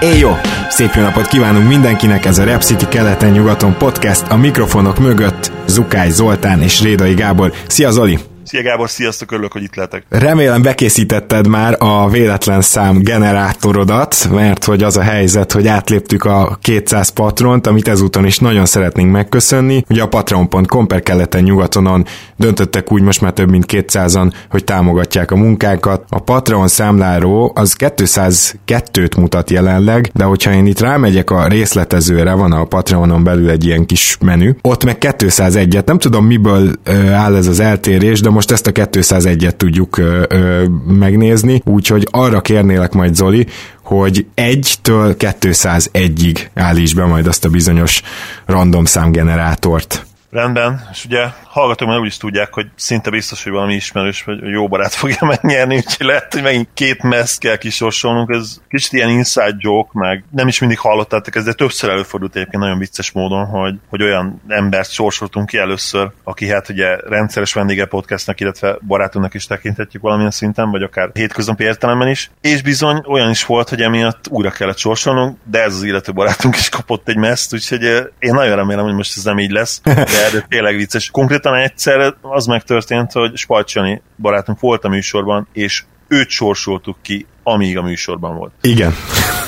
Éj jó! Szép jó napot kívánunk mindenkinek, ez a Rap City keleten-nyugaton podcast, a mikrofonok mögött Zukály Zoltán és Rédai Gábor. Szia Zoli! Szia Gábor, sziasztok, örülök, hogy itt lehetek. Remélem bekészítetted már a véletlen szám generátorodat, mert hogy az a helyzet, hogy átléptük a 200 patront, amit ezúton is nagyon szeretnénk megköszönni. Ugye a patreon.com per keleten nyugatonon döntöttek úgy most már több mint 200-an, hogy támogatják a munkánkat. A Patreon számláró az 202-t mutat jelenleg, de hogyha én itt rámegyek a részletezőre, van a Patreonon belül egy ilyen kis menü, ott meg 201-et, nem tudom miből áll ez az eltérés, de most ezt a 201-et tudjuk ö, ö, megnézni, úgyhogy arra kérnélek majd Zoli, hogy 1-től 201-ig állíts be majd azt a bizonyos random számgenerátort. Rendben, és ugye hallgatók már úgy is tudják, hogy szinte biztos, hogy valami ismerős, vagy jó barát fogja megnyerni, úgyhogy lehet, hogy megint két meszt kell kisorsolnunk, ez kicsit ilyen inside joke, meg nem is mindig hallottátok ez, de többször előfordult egyébként nagyon vicces módon, hogy, hogy olyan embert sorsoltunk ki először, aki hát ugye rendszeres vendége podcastnak, illetve barátunknak is tekinthetjük valamilyen szinten, vagy akár hétköznapi értelemben is, és bizony olyan is volt, hogy emiatt újra kellett sorsolnunk, de ez az illető barátunk is kapott egy meszt, úgyhogy eh, én nagyon remélem, hogy most ez nem így lesz, de, de tényleg vicces. Konkrétan egyszer az megtörtént, hogy Spajcsani barátunk volt a műsorban, és őt sorsoltuk ki, amíg a műsorban volt. Igen,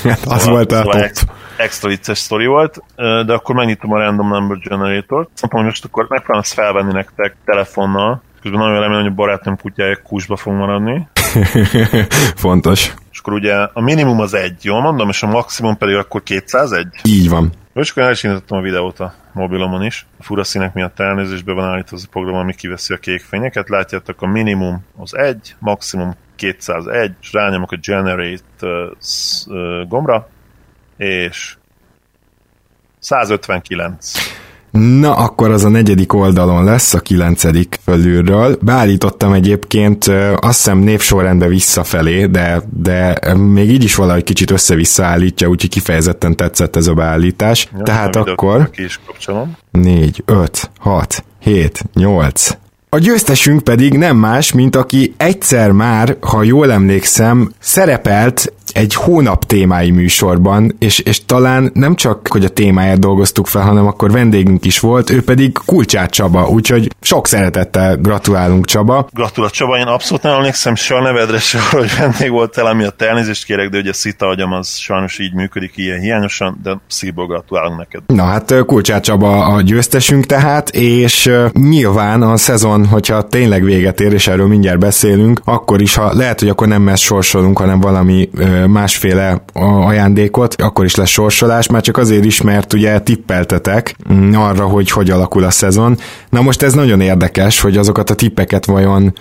az Szóval- volt a szóval ex- extra vicces sztori volt, de akkor megnyitom a random number generator-t. Mondtam, hogy most akkor megpróbálom ezt felvenni nektek telefonnal, közben nagyon remélem, hogy a barátom kutyája kúsba fog maradni. Fontos. És akkor ugye a minimum az egy, jól mondom, és a maximum pedig akkor 201. Így van. És akkor el is indítottam a videót a mobilomon is. A fura színek miatt elnézésbe van állítva az a program, ami kiveszi a kék fényeket. Látjátok, a minimum az 1, maximum 201, és rányomok a generate gombra, és 159. Na, akkor az a negyedik oldalon lesz, a kilencedik fölülről. Beállítottam egyébként azt hiszem névsorrendbe visszafelé, de, de még így is valahogy kicsit össze-vissza állítja, úgyhogy kifejezetten tetszett ez a beállítás. Ja, Tehát akkor Ki is kapcsolom. 4, 5, 6, 7, 8. A győztesünk pedig nem más, mint aki egyszer már, ha jól emlékszem, szerepelt egy hónap témái műsorban, és, és talán nem csak, hogy a témáját dolgoztuk fel, hanem akkor vendégünk is volt, ő pedig Kulcsát Csaba, úgyhogy sok szeretettel gratulálunk Csaba. Gratulál Csaba, én abszolút nem emlékszem se a nevedre, se arra, hogy vendég voltál, amiatt elnézést kérek, de ugye a szita agyam az sajnos így működik ilyen hiányosan, de szívből gratulálunk neked. Na hát Kulcsát Csaba a győztesünk tehát, és nyilván a szezon, hogyha tényleg véget ér, és erről mindjárt beszélünk, akkor is, ha lehet, hogy akkor nem ezt sorsolunk, hanem valami ö, másféle ajándékot, akkor is lesz sorsolás, már csak azért is, mert ugye tippeltetek mm, arra, hogy hogy alakul a szezon. Na most ez nagyon érdekes, hogy azokat a tippeket vajon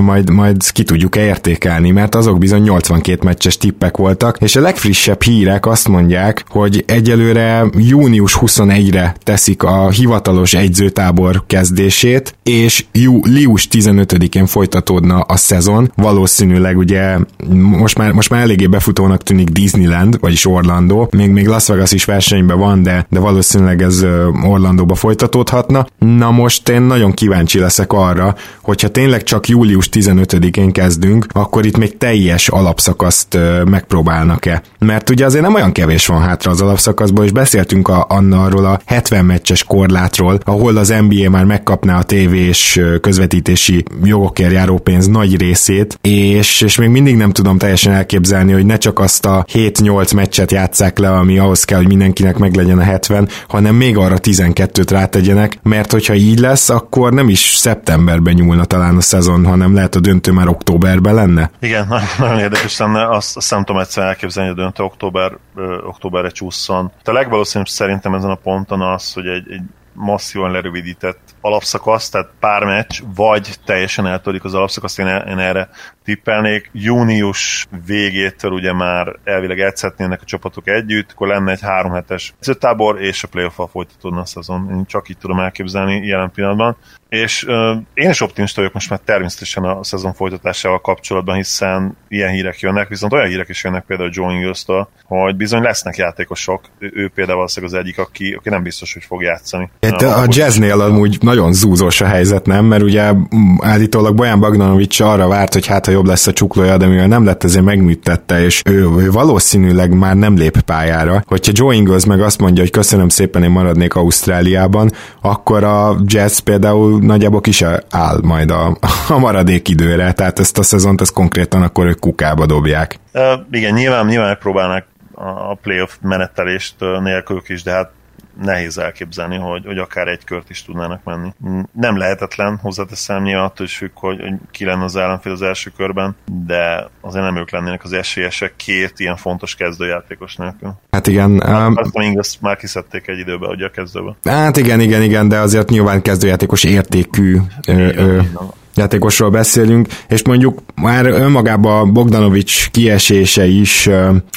majd, majd ki tudjuk-e értékelni, mert azok bizony 82 meccses tippek voltak, és a legfrissebb hírek azt mondják, hogy egyelőre június 21-re teszik a hivatalos egyzőtábor kezdését, és július 15-én folytatódna a szezon. Valószínűleg ugye most már, most már eléggé befutónak tűnik Disneyland, vagyis Orlando, még, még Las Vegas is versenyben van, de, de valószínűleg ez Orlandóba folytatódhatna. Na most én nagyon kíváncsi leszek arra, hogyha tényleg csak július 15-én kezdünk, akkor itt még teljes alapszakaszt megpróbálnak-e. Mert ugye azért nem olyan kevés van hátra az alapszakaszból, és beszéltünk a, Anna arról a 70 meccses korlátról, ahol az NBA már megkapná a tévés közvetítési jogokért járó pénz nagy részét, és, és még mindig nem tudom teljesen elképzelni, hogy ne csak azt a 7-8 meccset játsszák le, ami ahhoz kell, hogy mindenkinek meglegyen a 70, hanem még arra 12-t rátegyenek, mert hogyha így lesz, akkor nem is szeptemberben nyúlna talán a szezon, hanem lehet a döntő már októberben lenne. Igen, nagyon érdekes lenne, azt, azt nem tudom egyszer elképzelni, hogy a döntő október, ö, októberre csúszson. A legvalószínűbb szerintem ezen a ponton az, hogy egy, egy masszívan lerövidített alapszakasz, tehát pár meccs, vagy teljesen eltörik az alapszakaszt, én, én erre tippelnék. Június végétől ugye már elvileg edzhetnének a csapatok együtt, akkor lenne egy három hetes tábor, és a playoff-val folytatódna a szezon. Én csak így tudom elképzelni jelen pillanatban. És uh, én is optimista vagyok most már természetesen a szezon folytatásával kapcsolatban, hiszen ilyen hírek jönnek, viszont olyan hírek is jönnek például Joe ingles hogy bizony lesznek játékosok, ő, ő például valószínűleg az egyik, aki, aki nem biztos, hogy fog játszani. Hát a, a jazznél amúgy nagyon zúzós a helyzet, nem? Mert ugye állítólag Bojan Bagdanovics arra várt, hogy hát ha jobb lesz a csuklója, de mivel nem lett, ezért megműtette, és ő, ő valószínűleg már nem lép pályára. Hogyha Joe Ingles meg azt mondja, hogy köszönöm szépen, én maradnék Ausztráliában, akkor a jazz például nagyjából is áll majd a, a maradék időre, tehát ezt a szezont ezt konkrétan akkor ők kukába dobják. Uh, igen, nyilván, nyilván megpróbálnak a playoff menetelést nélkülük is, de hát nehéz elképzelni, hogy, hogy akár egy kört is tudnának menni. Nem lehetetlen, hozzáteszem nyilván attól is függ, hogy, hogy ki lenne az ellenfél az első körben, de azért nem ők lennének az esélyesek két ilyen fontos kezdőjátékos nélkül. Hát igen. Hát, um, azt már kiszedték egy időbe, ugye a kezdőbe. Hát igen, igen, igen, de azért nyilván kezdőjátékos értékű. Ö, ö, játékosról beszélünk, és mondjuk már önmagában Bogdanovics kiesése is,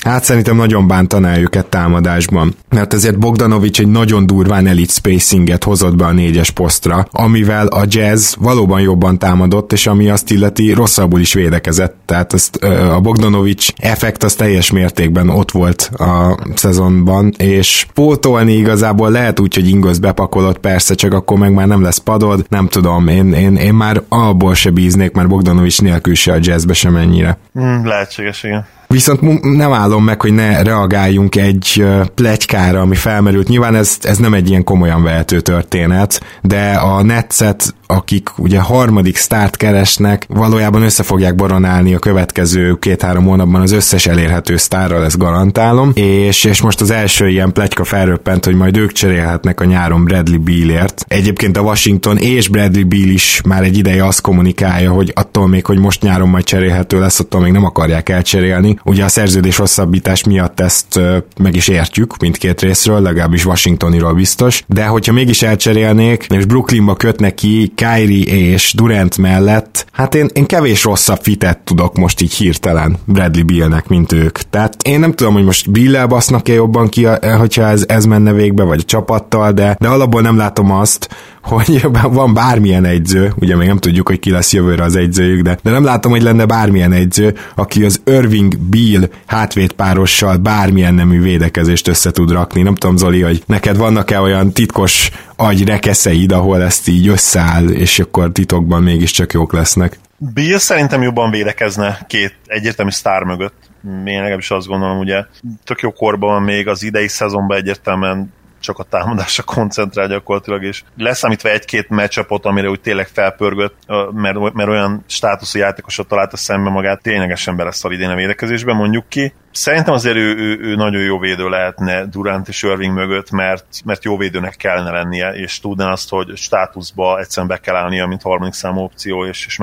hát szerintem nagyon bántaná őket támadásban. Mert ezért Bogdanovics egy nagyon durván elit spacinget hozott be a négyes posztra, amivel a jazz valóban jobban támadott, és ami azt illeti rosszabbul is védekezett. Tehát ezt, a Bogdanovics effekt az teljes mértékben ott volt a szezonban, és pótolni igazából lehet úgy, hogy Ingos bepakolott, persze, csak akkor meg már nem lesz padod, nem tudom, én, én, én már a abból se bíznék, mert Bogdanovics nélkül se a jazzbe sem ennyire. Mm, lehetséges, igen. Viszont nem állom meg, hogy ne reagáljunk egy plegykára, ami felmerült. Nyilván ez, ez nem egy ilyen komolyan vehető történet, de a Netszet, akik ugye harmadik start keresnek, valójában össze fogják boronálni a következő két-három hónapban az összes elérhető sztárral, ezt garantálom, és, és most az első ilyen plegyka felröppent, hogy majd ők cserélhetnek a nyáron Bradley Bealért. Egyébként a Washington és Bradley Beal is már egy ideje azt kommunikálja, hogy attól még, hogy most nyáron majd cserélhető lesz, attól még nem akarják elcserélni. Ugye a szerződés hosszabbítás miatt ezt meg is értjük mindkét részről, legalábbis Washingtoniról biztos, de hogyha mégis elcserélnék, és Brooklynba kötnek ki Kyrie és Durant mellett, hát én, én kevés rosszabb fitet tudok most így hirtelen Bradley Billnek, mint ők. Tehát én nem tudom, hogy most Bill-el basznak-e jobban ki, hogyha ez, ez menne végbe, vagy a csapattal, de, de alapból nem látom azt, hogy van bármilyen egyző, ugye még nem tudjuk, hogy ki lesz jövőre az egyzőjük, de, de nem látom, hogy lenne bármilyen egyző, aki az Irving Bill hátvédpárossal bármilyen nemű védekezést össze tud rakni. Nem tudom, Zoli, hogy neked vannak-e olyan titkos agy rekeszeid, ahol ezt így összeáll, és akkor titokban mégiscsak jók lesznek. Bill szerintem jobban védekezne két egyértelmű sztár mögött. Én legalábbis azt gondolom, ugye tök jó korban még az idei szezonban egyértelműen csak a támadásra koncentrál gyakorlatilag, és leszámítva egy-két meccsapot, amire úgy tényleg felpörgött, mert, mert olyan státuszú játékosot találta szembe magát, ténylegesen beleszal idén a védekezésben, mondjuk ki. Szerintem azért ő, ő, ő, nagyon jó védő lehetne Durant és Irving mögött, mert, mert jó védőnek kellene lennie, és tudná azt, hogy státuszba egyszerűen be kell állnia, mint harmadik számú opció, és, és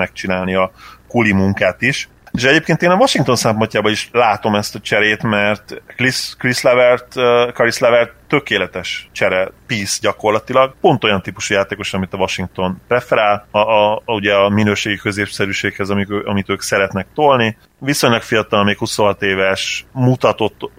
a kuli munkát is. És egyébként én a Washington szempontjában is látom ezt a cserét, mert Chris, Chris Levert, uh, Chris Levert tökéletes csere piece gyakorlatilag. Pont olyan típusú játékos, amit a Washington preferál, a, a, a ugye a minőségi középszerűséghez, amit, amit ők szeretnek tolni. Viszonylag fiatal, még 26 éves, mutatott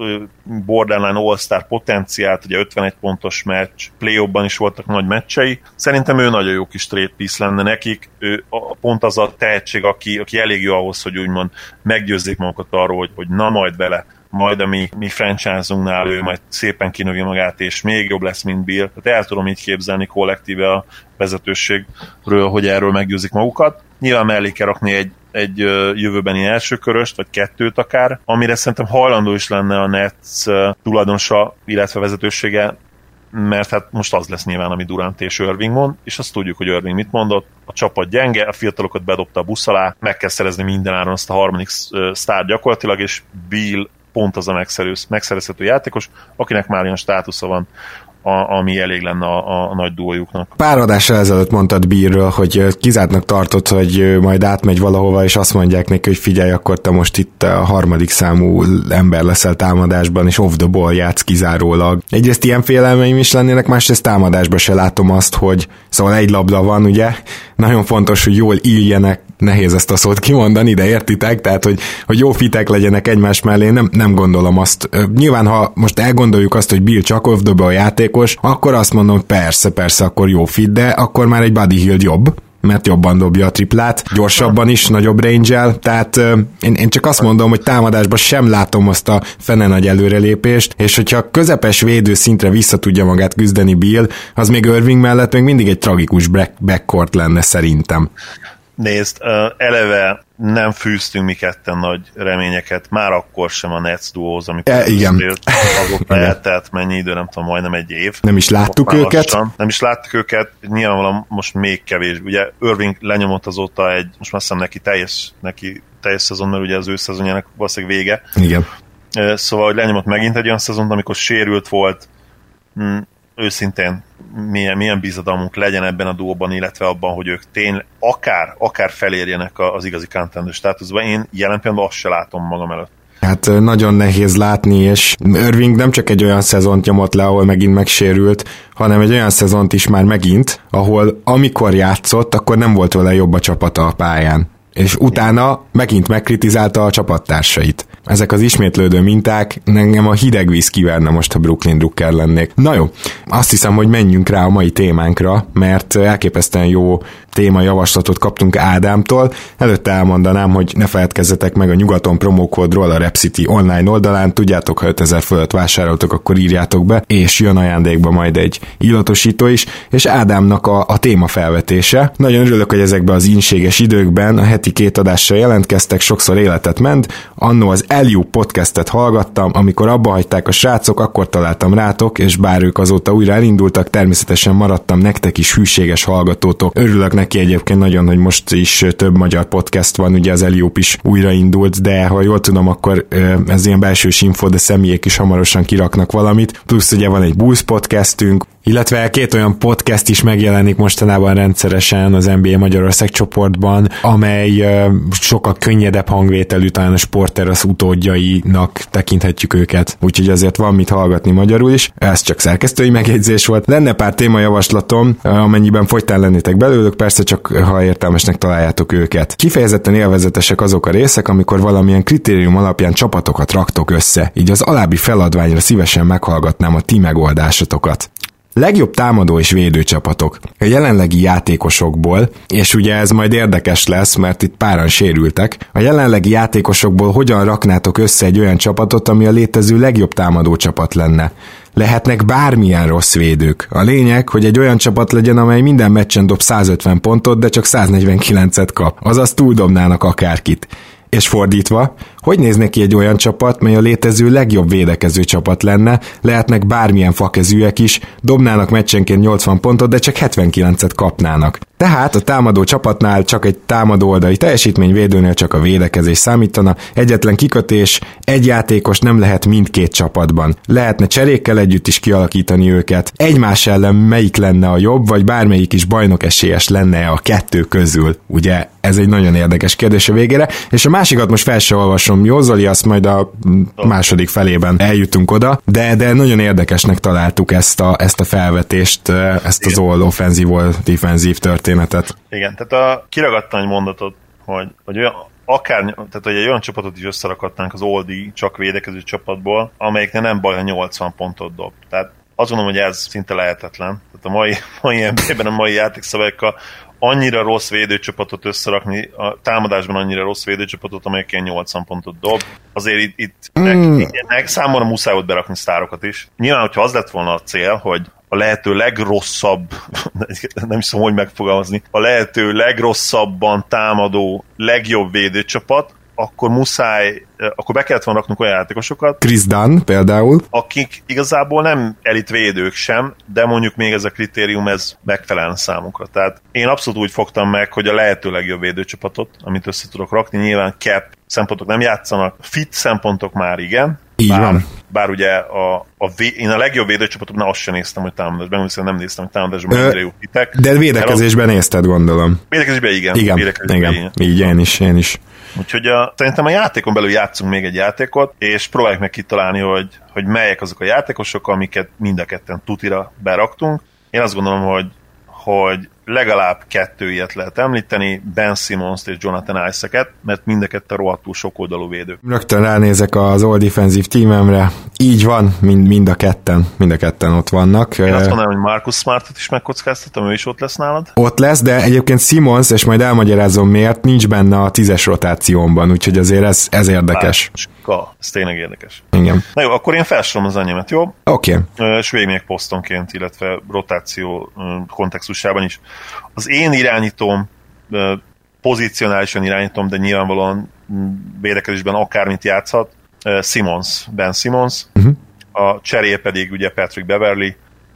borderline all-star potenciált, ugye 51 pontos meccs, play is voltak nagy meccsei. Szerintem ő nagyon jó kis trade piece lenne nekik. Ő a, pont az a tehetség, aki, aki elég jó ahhoz, hogy úgymond meggyőzzék magukat arról, hogy, hogy na majd vele majd a mi, mi franchise-unknál ő majd szépen kinövi magát, és még jobb lesz, mint Bill. Tehát el tudom így képzelni kollektíve a vezetőségről, hogy erről meggyőzik magukat. Nyilván mellé kell rakni egy, egy jövőbeni elsőköröst, vagy kettőt akár, amire szerintem hajlandó is lenne a Nets tulajdonosa, illetve vezetősége, mert hát most az lesz nyilván, ami Durant és Irving mond, és azt tudjuk, hogy Irving mit mondott, a csapat gyenge, a fiatalokat bedobta a busz alá, meg kell szerezni mindenáron azt a harmadik sztár gyakorlatilag, és Bill pont az a megszerezhető játékos, akinek már olyan státusza van a, ami elég lenne a, a nagy duójuknak. Pár adással ezelőtt mondtad Bírről, hogy kizártnak tartott, hogy majd átmegy valahova, és azt mondják neki, hogy figyelj, akkor te most itt a harmadik számú ember leszel támadásban, és off the ball játsz kizárólag. Egyrészt ilyen félelmeim is lennének, másrészt támadásban se látom azt, hogy szóval egy labda van, ugye? Nagyon fontos, hogy jól illjenek nehéz ezt a szót kimondani, de értitek, tehát hogy, hogy jó fitek legyenek egymás mellé, nem, nem gondolom azt. Nyilván, ha most elgondoljuk azt, hogy Bill csak off the ball játékos, akkor azt mondom, persze, persze, akkor jó fit, de akkor már egy Buddy Hill jobb, mert jobban dobja a triplát, gyorsabban is, nagyobb range tehát euh, én, én csak azt mondom, hogy támadásban sem látom azt a fene nagy előrelépést, és hogyha közepes védő szintre vissza tudja magát küzdeni Bill, az még Irving mellett még mindig egy tragikus backcourt lenne szerintem. Nézd, eleve nem fűztünk mi ketten nagy reményeket, már akkor sem a Nets duóhoz, amikor e, igen. tehát mennyi idő, nem tudom, majdnem egy év. Nem is láttuk őket. Lassan. Nem is láttuk őket, nyilvánvalóan most még kevés. Ugye Irving lenyomott azóta egy, most már hiszem neki teljes, neki teljes szezon, mert ugye az ő szezonjának valószínűleg vége. Igen. Szóval, hogy lenyomott megint egy olyan szezont, amikor sérült volt, hm, őszintén milyen, milyen bizadalmunk legyen ebben a duóban, illetve abban, hogy ők tényleg akár, akár felérjenek az igazi contender státuszba. Én jelen pillanatban azt se látom magam előtt. Hát nagyon nehéz látni, és Irving nem csak egy olyan szezont nyomott le, ahol megint megsérült, hanem egy olyan szezont is már megint, ahol amikor játszott, akkor nem volt vele jobb a csapata a pályán és utána megint megkritizálta a csapattársait. Ezek az ismétlődő minták, engem a hideg víz kiverne most, ha Brooklyn Drucker lennék. Na jó, azt hiszem, hogy menjünk rá a mai témánkra, mert elképesztően jó téma javaslatot kaptunk Ádámtól. Előtte elmondanám, hogy ne feledkezzetek meg a nyugaton promókódról a Repcity online oldalán. Tudjátok, ha 5000 fölött vásároltok, akkor írjátok be, és jön ajándékba majd egy illatosító is, és Ádámnak a, a téma felvetése. Nagyon örülök, hogy ezekben az inséges időkben a heti két adással jelentkeztek, sokszor életet ment. Annó az Eliu podcastet hallgattam, amikor abba hagyták a srácok, akkor találtam rátok, és bár ők azóta újra elindultak, természetesen maradtam nektek is hűséges hallgatótok. Örülök neki egyébként nagyon, hogy most is több magyar podcast van, ugye az Eliup is újraindult, de ha jól tudom, akkor ez ilyen belső info, de személyek is hamarosan kiraknak valamit. Plusz ugye van egy Bulls podcastünk, illetve két olyan podcast is megjelenik mostanában rendszeresen az NBA Magyarország csoportban, amely sokkal könnyedebb hangvételű, talán a sporter az utódjainak tekinthetjük őket, úgyhogy azért van mit hallgatni magyarul is. Ez csak szerkesztői megjegyzés volt. Lenne pár témajavaslatom, amennyiben fogytán lennétek belőlük, persze csak ha értelmesnek találjátok őket. Kifejezetten élvezetesek azok a részek, amikor valamilyen kritérium alapján csapatokat raktok össze, így az alábbi feladványra szívesen meghallgatnám a ti megoldásotokat. Legjobb támadó és védőcsapatok. A jelenlegi játékosokból, és ugye ez majd érdekes lesz, mert itt páran sérültek, a jelenlegi játékosokból hogyan raknátok össze egy olyan csapatot, ami a létező legjobb támadó csapat lenne? Lehetnek bármilyen rossz védők. A lényeg, hogy egy olyan csapat legyen, amely minden meccsen dob 150 pontot, de csak 149-et kap. Azaz túldobnának akárkit. És fordítva, hogy nézne ki egy olyan csapat, mely a létező legjobb védekező csapat lenne, lehetnek bármilyen fakezűek is, dobnának meccsenként 80 pontot, de csak 79-et kapnának. Tehát a támadó csapatnál csak egy támadó oldali teljesítmény, védőnél csak a védekezés számítana, egyetlen kikötés, egy játékos nem lehet mindkét csapatban. Lehetne cserékkel együtt is kialakítani őket. Egymás ellen melyik lenne a jobb, vagy bármelyik is bajnok esélyes lenne a kettő közül? Ugye ez egy nagyon érdekes kérdés a végére, és a másikat most fel se olvasom, jó Zoli, azt majd a második felében eljutunk oda, de, de nagyon érdekesnek találtuk ezt a, ezt a felvetést, ezt az all offenzív, all defenzív történetet. Igen, tehát a, kiragadtam egy mondatot, hogy, hogy olyan, akár, tehát hogy egy olyan csapatot is összerakadnánk az Oldi csak védekező csapatból, amelyiknek nem baj, ha 80 pontot dob. Tehát azt gondolom, hogy ez szinte lehetetlen. Tehát a mai, mai NBA-ben, a mai játékszabályokkal annyira rossz védőcsapatot összerakni, a támadásban annyira rossz védőcsapatot, amelyek ilyen 80 pontot dob. Azért itt, itt mm. nek, számomra muszáj volt berakni sztárokat is. Nyilván, hogyha az lett volna a cél, hogy a lehető legrosszabb, nem is tudom, hogy megfogalmazni, a lehető legrosszabban támadó legjobb védőcsapat, akkor muszáj, akkor be kellett volna raknunk olyan játékosokat. Chris Dunn például. Akik igazából nem elitvédők sem, de mondjuk még ez a kritérium, ez megfelelne számukra. Tehát én abszolút úgy fogtam meg, hogy a lehető legjobb védőcsapatot, amit össze tudok rakni, nyilván cap szempontok nem játszanak, fit szempontok már igen, így bár, van. Bár ugye a, a vé, én a legjobb védőcsapatoknál azt sem néztem, hogy támadásban, hiszen nem néztem, hogy támadásban mennyire jó hitek. De védekezésben nézted, gondolom. Védekezésben igen. Igen, védekezésben igen. igen. Így én is, én is. Úgyhogy a, szerintem a játékon belül játszunk még egy játékot, és próbáljuk meg kitalálni, hogy, hogy melyek azok a játékosok, amiket mind a ketten tutira beraktunk. Én azt gondolom, hogy, hogy legalább kettő ilyet lehet említeni, Ben simmons és Jonathan isaac mert mind a kettő rohadtul sokoldalú védő. Rögtön ránézek az All Defensive teamemre, így van, mind, mind a ketten, mind a ketten ott vannak. Én azt mondanám, hogy Marcus Smartot is megkockáztatom, ő is ott lesz nálad. Ott lesz, de egyébként Simmons, és majd elmagyarázom miért, nincs benne a tízes rotációmban, úgyhogy azért ez, ez érdekes. Bárcska. Ez tényleg érdekes. Igen. Na jó, akkor én felsorolom az enyémet, jó? Oké. Okay. És végig posztonként, illetve rotáció kontextusában is. Az én irányítóm, pozicionálisan irányítom, de nyilvánvalóan védekezésben akármit játszhat, Simons, Ben Simons, uh-huh. a cseréje pedig ugye Patrick Beverly.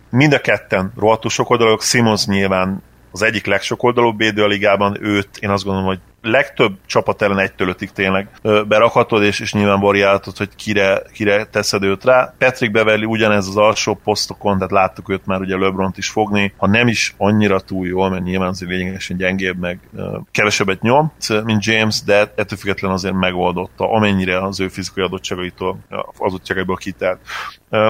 Mind a ketten rohadtul sokoldalúak, Simons nyilván az egyik legsokoldalúbb védő a ligában, őt én azt gondolom, hogy legtöbb csapat ellen egytől ötig tényleg berakhatod, és, és nyilván variálhatod, hogy kire, kire teszed őt rá. Patrick Beverly ugyanez az alsó posztokon, tehát láttuk őt már ugye LeBron-t is fogni, ha nem is annyira túl jól, mert nyilván azért lényegesen gyengébb, meg kevesebbet nyom, mint James, de ettől függetlenül azért megoldotta, amennyire az ő fizikai adottságaitól, adottságaiból kitelt.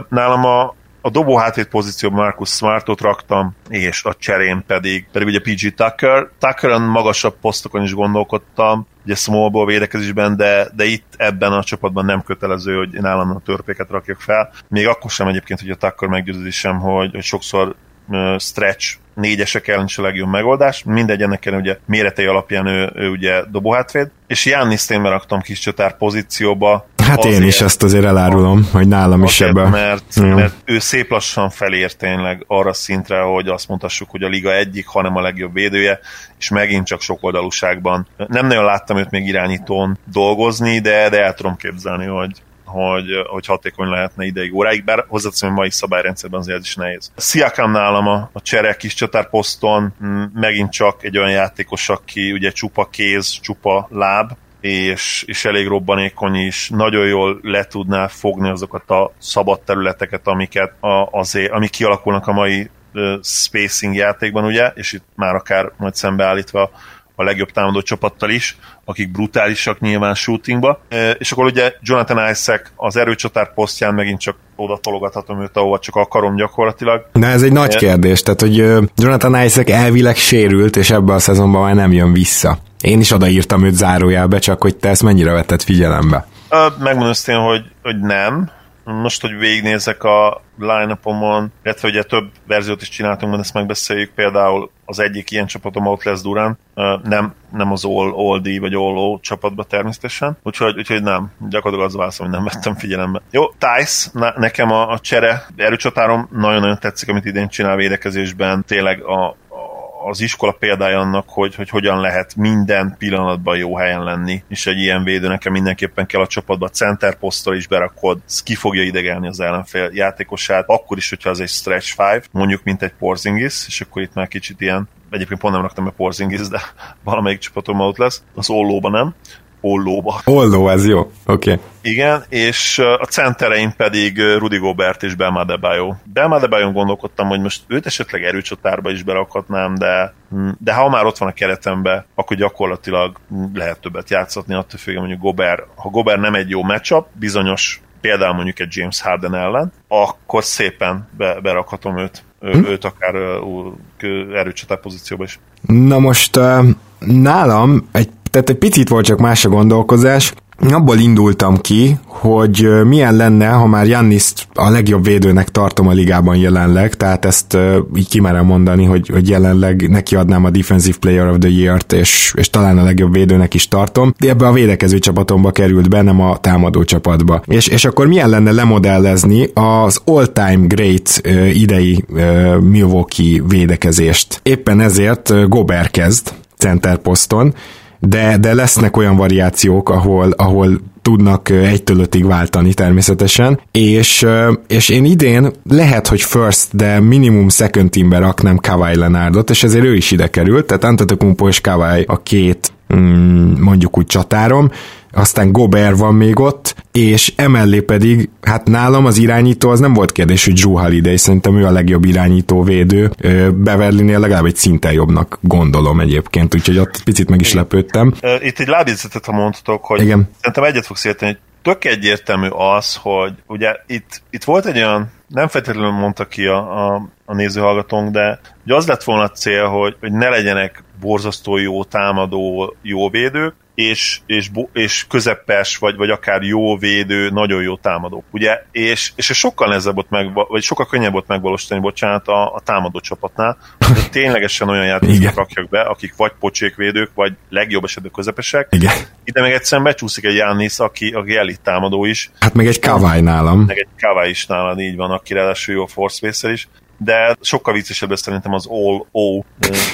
Nálam a, a dobó hátrét pozícióban Marcus Smartot raktam, és a cserén pedig, pedig ugye PG Tucker. Tuckeren magasabb posztokon is gondolkodtam, ugye smallból védekezésben, de, de itt ebben a csapatban nem kötelező, hogy én állandóan törpéket rakjak fel. Még akkor sem egyébként, hogy a Tucker meggyőződésem, hogy, hogy sokszor uh, stretch négyesek ellen is a legjobb megoldás. Mindegy, ennek kell ugye méretei alapján ő, ő ugye dobóhátvéd. És Jannis én raktam kis csatár pozícióba, Hát azért, én is ezt azért elárulom, hogy nálam is ebben. Mert, mert ő szép lassan felér tényleg arra szintre, hogy azt mondhassuk, hogy a liga egyik, hanem a legjobb védője, és megint csak sokoldalúságban. Nem nagyon láttam őt még irányítón dolgozni, de, de el tudom képzelni, hogy, hogy, hogy hatékony lehetne ideig óráig, bár hozzáteszem, hogy mai szabályrendszerben azért is nehéz. Sziakam nálam a, a csere kis csatárposzton megint csak egy olyan játékos, aki ugye csupa kéz, csupa láb, és, és elég robbanékony is, nagyon jól le tudná fogni azokat a szabad területeket, amiket a, azért, amik kialakulnak a mai spacing játékban, ugye, és itt már akár majd szembeállítva a legjobb támadó csapattal is, akik brutálisak nyilván shootingba. E, és akkor ugye Jonathan Isaac az erőcsatár posztján megint csak oda tologathatom őt, ahova csak akarom gyakorlatilag. Na ez egy nagy e, kérdés, tehát hogy Jonathan Isaac elvileg sérült, és ebben a szezonban már nem jön vissza. Én is odaírtam őt zárójelbe, csak hogy te ezt mennyire vetted figyelembe? Megmondom őszintén, hogy, hogy nem. Most, hogy végignézek a line-upomon, illetve ugye több verziót is csináltunk, mert ezt megbeszéljük, például az egyik ilyen csapatom ott lesz Durán, nem, nem az All, All D vagy All O csapatba természetesen, úgyhogy, úgyhogy nem, gyakorlatilag az válaszom, hogy nem vettem figyelembe. Jó, Tice, ne, nekem a, a csere erőcsatárom nagyon-nagyon tetszik, amit idén csinál védekezésben, tényleg a, az iskola példája annak, hogy, hogy hogyan lehet minden pillanatban jó helyen lenni, és egy ilyen védő nekem mindenképpen kell a csapatba, center poszttal is berakod, ki fogja idegelni az ellenfél játékosát, akkor is, hogyha az egy stretch five, mondjuk mint egy Porzingis, és akkor itt már kicsit ilyen egyébként pont nem raktam be Porzingis, de valamelyik csapatom ott lesz, az ollóba nem, ollóba. Olló, ez jó, oké. Okay. Igen, és a centereim pedig Rudy Gobert és Bam Adebayo. Bam Adebayo gondolkodtam, hogy most őt esetleg erőcsatárba is berakhatnám, de, de ha már ott van a keretembe, akkor gyakorlatilag lehet többet játszatni, attól függően mondjuk Gobert. Ha Gobert nem egy jó matchup, bizonyos például mondjuk egy James Harden ellen, akkor szépen be, berakhatom őt, hm? őt akár erőcsatár pozícióba is. Na most nálam egy tehát egy picit volt csak más a gondolkozás. abból indultam ki, hogy milyen lenne, ha már Janniszt a legjobb védőnek tartom a ligában jelenleg, tehát ezt így kimerem mondani, hogy, hogy jelenleg neki adnám a Defensive Player of the Year-t, és, és talán a legjobb védőnek is tartom, de ebbe a védekező csapatomba került be, nem a támadó csapatba. És, és akkor milyen lenne lemodellezni az all-time great idei Milwaukee védekezést. Éppen ezért Gober kezd center poszton, de, de lesznek olyan variációk, ahol, ahol tudnak egytől ötig váltani természetesen, és, és én idén lehet, hogy first, de minimum second teambe raknám Kawai Leonardot, és ezért ő is ide került, tehát Antetokumpo és Kawai a két mm, mondjuk úgy csatárom, aztán Gober van még ott, és emellé pedig, hát nálam az irányító az nem volt kérdés, hogy Drew Holiday, szerintem ő a legjobb irányító védő, Beverly-nél legalább egy szinten jobbnak gondolom egyébként, úgyhogy ott picit meg is lepődtem. Itt egy lábjegyzetet, ha mondhatok, hogy Igen. szerintem egyet fogsz érteni, hogy tök egyértelmű az, hogy ugye itt, itt volt egy olyan, nem feltétlenül mondta ki a, a, a nézőhallgatónk, de hogy az lett volna a cél, hogy, hogy ne legyenek borzasztó jó támadó jó védők, és, és, és közepes, vagy, vagy akár jó védő, nagyon jó támadó, ugye? És, és ez sokkal nehezebb volt meg, vagy sokkal könnyebb volt megvalósítani, bocsánat, a, a támadó csapatnál, hogy ténylegesen olyan játékosokat rakjak be, akik vagy pocsékvédők, vagy legjobb esetben közepesek. Igen. Ide meg egyszerűen becsúszik egy Jánisz, aki, aki elit támadó is. Hát meg egy Kawai nálam. Meg egy Kawai is nálad, így van, aki ráadásul jó force is de sokkal viccesebb szerintem az All-O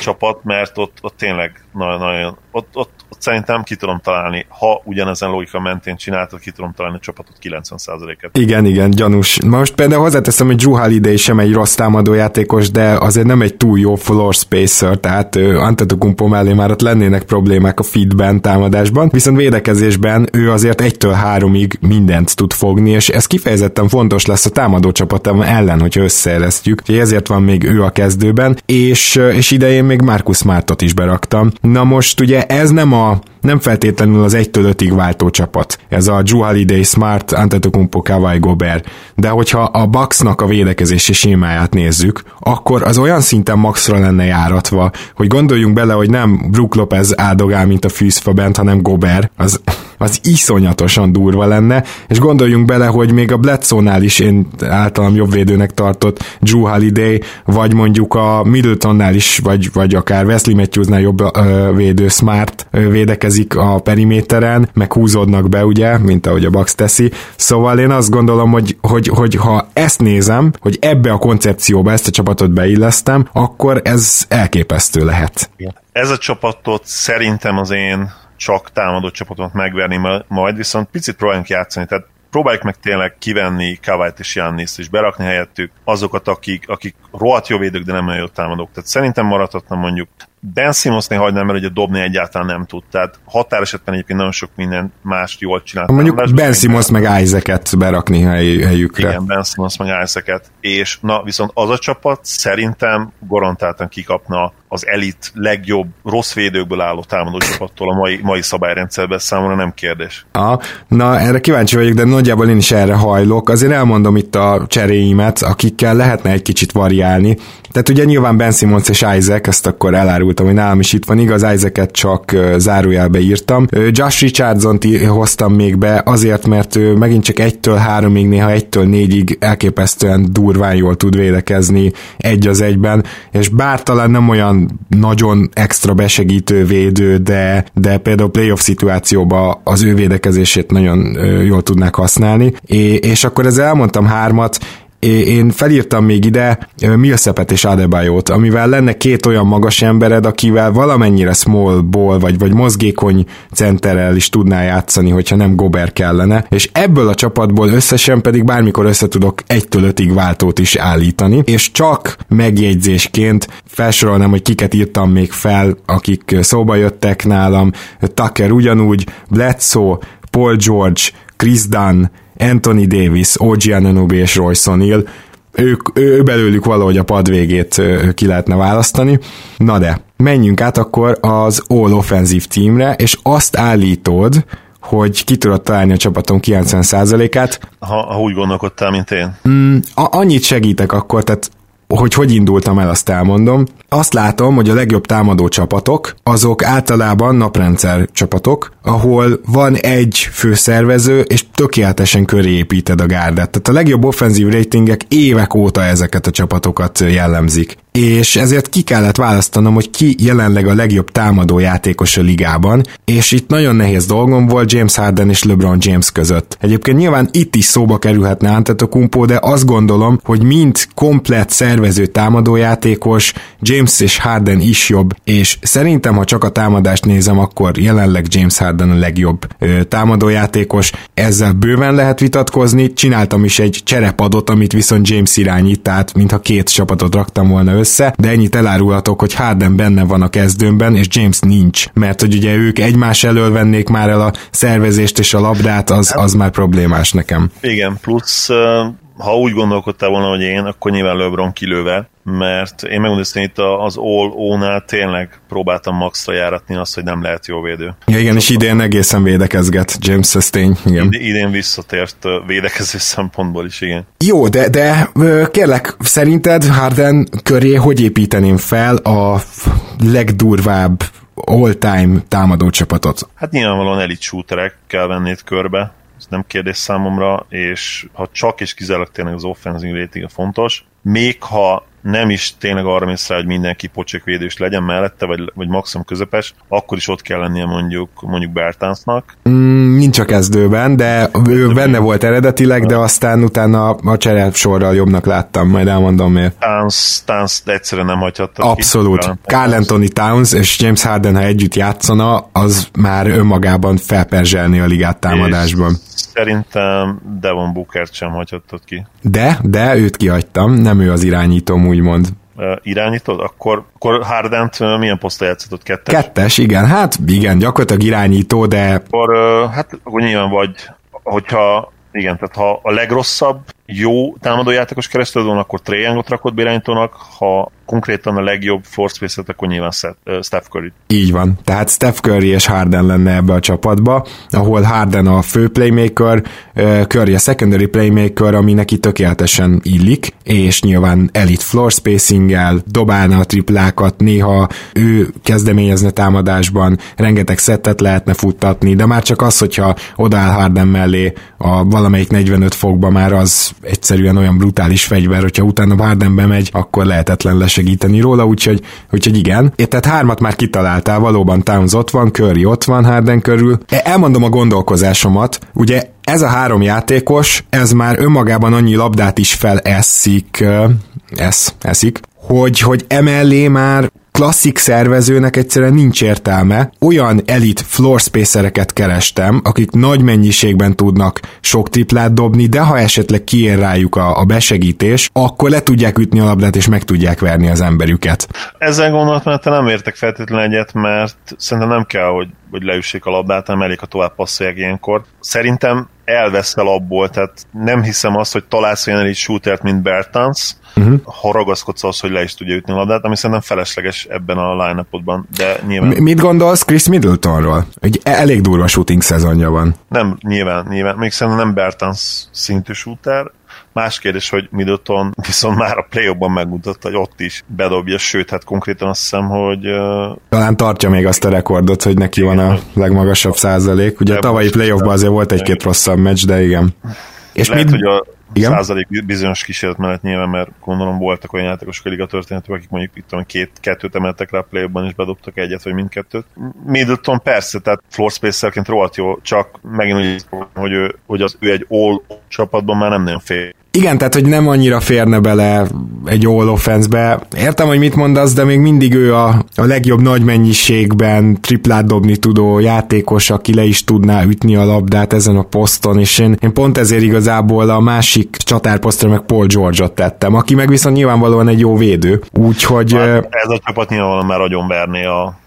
csapat, mert ott, ott tényleg nagyon, nagyon ott, ott, ott szerintem ki tudom találni, ha ugyanezen logika mentén csináltad, ki tudom találni a csapatot 90%-et. Igen, igen, gyanús. Most például hozzáteszem, hogy Drew Holiday sem egy rossz támadójátékos, de azért nem egy túl jó floor spacer, tehát Antetokumpo mellé már ott lennének problémák a feedben, támadásban, viszont védekezésben ő azért egytől háromig mindent tud fogni, és ez kifejezetten fontos lesz a támadó csapatom ellen, hogyha összeeresztjük. Ezért van még ő a kezdőben, és, és idején még Marcus Smartot is beraktam. Na most ugye ez nem a nem feltétlenül az 1-től 5-ig váltó csapat. Ez a Drew Holiday, Smart, Antetokumpo, Kawhi Gobert. De hogyha a Bucksnak a védekezési sémáját nézzük, akkor az olyan szinten maxra lenne járatva, hogy gondoljunk bele, hogy nem Brook Lopez áldogál, mint a fűzfa bent, hanem Gobert. Az, az iszonyatosan durva lenne, és gondoljunk bele, hogy még a Bledsoe-nál is én általam jobb védőnek tartott Drew Holiday, vagy mondjuk a Middletonnál is, vagy, vagy akár Wesley Matthewsnál jobb ö, védő Smart ö, védekezik a periméteren, meg húzódnak be, ugye, mint ahogy a Bucks teszi. Szóval én azt gondolom, hogy, hogy, hogy ha ezt nézem, hogy ebbe a koncepcióba ezt a csapatot beillesztem, akkor ez elképesztő lehet. Ez a csapatot szerintem az én csak támadó csapatot megverni majd, viszont picit próbáljunk játszani, tehát próbáljuk meg tényleg kivenni Kavajt és Jannis és berakni helyettük azokat, akik, akik rohadt jó védők, de nem nagyon jó támadók. Tehát szerintem maradhatna mondjuk Ben Simmonsnél hagynám, mert ugye dobni egyáltalán nem tud. Tehát határesetben egyébként nagyon sok minden mást jól csinált. Mondjuk Ben Simmons meg Isaac-et berakni hely, helyükre. Igen, Ben Simmons meg Isaac-et. És na, viszont az a csapat szerintem garantáltan kikapna az elit legjobb rossz védőkből álló támadó csapattól a mai, mai szabályrendszerben számomra nem kérdés. A, na, erre kíváncsi vagyok, de nagyjából én is erre hajlok. Azért elmondom itt a cseréimet, akikkel lehetne egy kicsit variálni. Tehát ugye nyilván Ben Simmons és Isaac, ezt akkor elárultam, hogy nálam is itt van, igaz, Isaac-et csak zárójelbe írtam. Josh Richardson-t hoztam még be azért, mert ő megint csak egytől háromig, néha egytől négyig elképesztően durván jól tud védekezni egy az egyben, és bár talán nem olyan nagyon extra besegítő védő, de, de például playoff szituációban az ő védekezését nagyon jól tudnák használni, és akkor ezzel elmondtam hármat, én felírtam még ide Millsapet és Adebayot, amivel lenne két olyan magas embered, akivel valamennyire small ball, vagy, vagy mozgékony centerrel is tudná játszani, hogyha nem Gober kellene, és ebből a csapatból összesen pedig bármikor össze tudok egytől ötig váltót is állítani, és csak megjegyzésként felsorolnám, hogy kiket írtam még fel, akik szóba jöttek nálam, Tucker ugyanúgy, Bledsoe, Paul George, Chris Dunn, Anthony Davis, OG Anunoby és Royce O'Neal, ők, ő belőlük valahogy a pad végét ki lehetne választani. Na de, menjünk át akkor az All Offensive teamre, és azt állítod, hogy ki tudod találni a csapatom 90%-át. Ha, ha úgy gondolkodtál, mint én. Mm, a- annyit segítek akkor, tehát hogy hogy indultam el, azt elmondom. Azt látom, hogy a legjobb támadó csapatok, azok általában naprendszer csapatok, ahol van egy főszervező, és tökéletesen köré építed a gárdát. Tehát a legjobb offenzív ratingek évek óta ezeket a csapatokat jellemzik és ezért ki kellett választanom, hogy ki jelenleg a legjobb támadó játékos a ligában, és itt nagyon nehéz dolgom volt James Harden és LeBron James között. Egyébként nyilván itt is szóba kerülhetne Antetokounmpo, de azt gondolom, hogy mind komplet szervező támadójátékos, James és Harden is jobb, és szerintem, ha csak a támadást nézem, akkor jelenleg James Harden a legjobb ö, támadójátékos. Ezzel bőven lehet vitatkozni, csináltam is egy cserepadot, amit viszont James irányít, tehát mintha két csapatot raktam volna össze, de ennyit elárulhatok, hogy Harden benne van a kezdőmben, és James nincs, mert hogy ugye ők egymás elől vennék már el a szervezést és a labdát, az, az már problémás nekem. Igen, plusz ha úgy gondolkodtál volna, hogy én, akkor nyilván LeBron kilőve, mert én megmondom, hogy itt az All O-nál tényleg próbáltam maxra járatni azt, hogy nem lehet jó védő. Ja, igen, és idén egészen védekezget James Sustain, igen. Idén visszatért védekező szempontból is, igen. Jó, de, de kérlek, szerinted Harden köré hogy építeném fel a legdurvább all-time támadó csapatot? Hát nyilvánvalóan elit shooterek kell vennéd körbe, ez nem kérdés számomra, és ha csak és kizárólag tényleg az offensive rating fontos, még ha nem is tényleg arra mész rá, hogy mindenki pocsékvédős legyen mellette, vagy, vagy maximum közepes, akkor is ott kell lennie mondjuk mondjuk Bertánsnak. Mm, nincs a kezdőben, de ő benne volt eredetileg, de aztán utána a csere sorral jobbnak láttam, majd elmondom miért. Towns, Towns egyszerűen nem hagyhatta Abszolút. Carl Anthony Towns és James Harden, ha együtt játszana, az már önmagában felperzselni a ligát támadásban. És szerintem Devon Bookert sem hagyhatott ki. De, de őt kihagytam, nem ő az irányítóm, úgymond irányítod, akkor, akkor Hardent milyen posztra játszott? Kettes? Kettes, igen. Hát igen, gyakorlatilag irányító, de... Akkor, hát akkor nyilván vagy, hogyha igen, tehát ha a legrosszabb jó támadójátékos keresztül van, akkor Trae rakott irányítónak, ha konkrétan a legjobb force space akkor nyilván Steph Curry. Így van. Tehát Steph Curry és Harden lenne ebbe a csapatba, ahol Harden a fő playmaker, Curry a secondary playmaker, ami neki tökéletesen illik, és nyilván elite floor spacing-el, dobálna a triplákat, néha ő kezdeményezne támadásban, rengeteg szettet lehetne futtatni, de már csak az, hogyha odaáll Harden mellé a valamelyik 45 fokba, már az egyszerűen olyan brutális fegyver, hogyha utána Harden bemegy, akkor lehetetlen lesz segíteni róla, úgyhogy, úgyhogy igen. Én tehát hármat már kitaláltál, valóban Towns ott van, Curry ott van Harden körül. E, elmondom a gondolkozásomat, ugye ez a három játékos, ez már önmagában annyi labdát is feleszik, esz, eszik, hogy, hogy emellé már klasszik szervezőnek egyszerűen nincs értelme. Olyan elit floor spacereket kerestem, akik nagy mennyiségben tudnak sok triplát dobni, de ha esetleg kiér rájuk a, a besegítés, akkor le tudják ütni a labdát, és meg tudják verni az emberüket. Ezzel gondolatmenete nem értek feltétlenül egyet, mert szerintem nem kell, hogy, hogy leüssék a labdát, hanem elég, ha tovább passzolják ilyenkor. Szerintem elveszel abból, tehát nem hiszem azt, hogy találsz olyan egy shootert, mint Bertans, uh-huh. ha ragaszkodsz az, hogy le is tudja ütni a labdát, ami szerintem felesleges ebben a line de nyilván... M- mit gondolsz Chris Middletonról? Egy elég durva shooting szezonja van. Nem, nyilván, nyilván. Még szerintem nem Bertans szintű shooter, Más kérdés, hogy Middleton viszont már a play megmutatta, hogy ott is bedobja, sőt, hát konkrétan azt hiszem, hogy... Uh... Talán tartja még azt a rekordot, hogy neki igen, van a legmagasabb százalék. Ugye a tavalyi playoffban azért volt egy-két rosszabb meccs, de igen. És Lehet, mit... hogy a igen? százalék bizonyos kísérlet mellett nyilván, mert gondolom voltak olyan játékosok a liga történetben, akik mondjuk itt tudom, két, kettőt emeltek rá play és bedobtak egyet, vagy mindkettőt. Middleton persze, tehát floor spacerként rohadt jó, csak megint úgy, hogy, ő, hogy az, ő egy all csapatban már nem nagyon fél igen, tehát hogy nem annyira férne bele egy all offense-be. Értem, hogy mit mondasz, de még mindig ő a, a legjobb nagy mennyiségben triplát dobni tudó játékos, aki le is tudná ütni a labdát ezen a poszton, és én, én pont ezért igazából a másik csatárposztra meg Paul George-ot tettem, aki meg viszont nyilvánvalóan egy jó védő. Úgyhogy... Hát ez a csapat nyilvánvalóan már nagyon verné a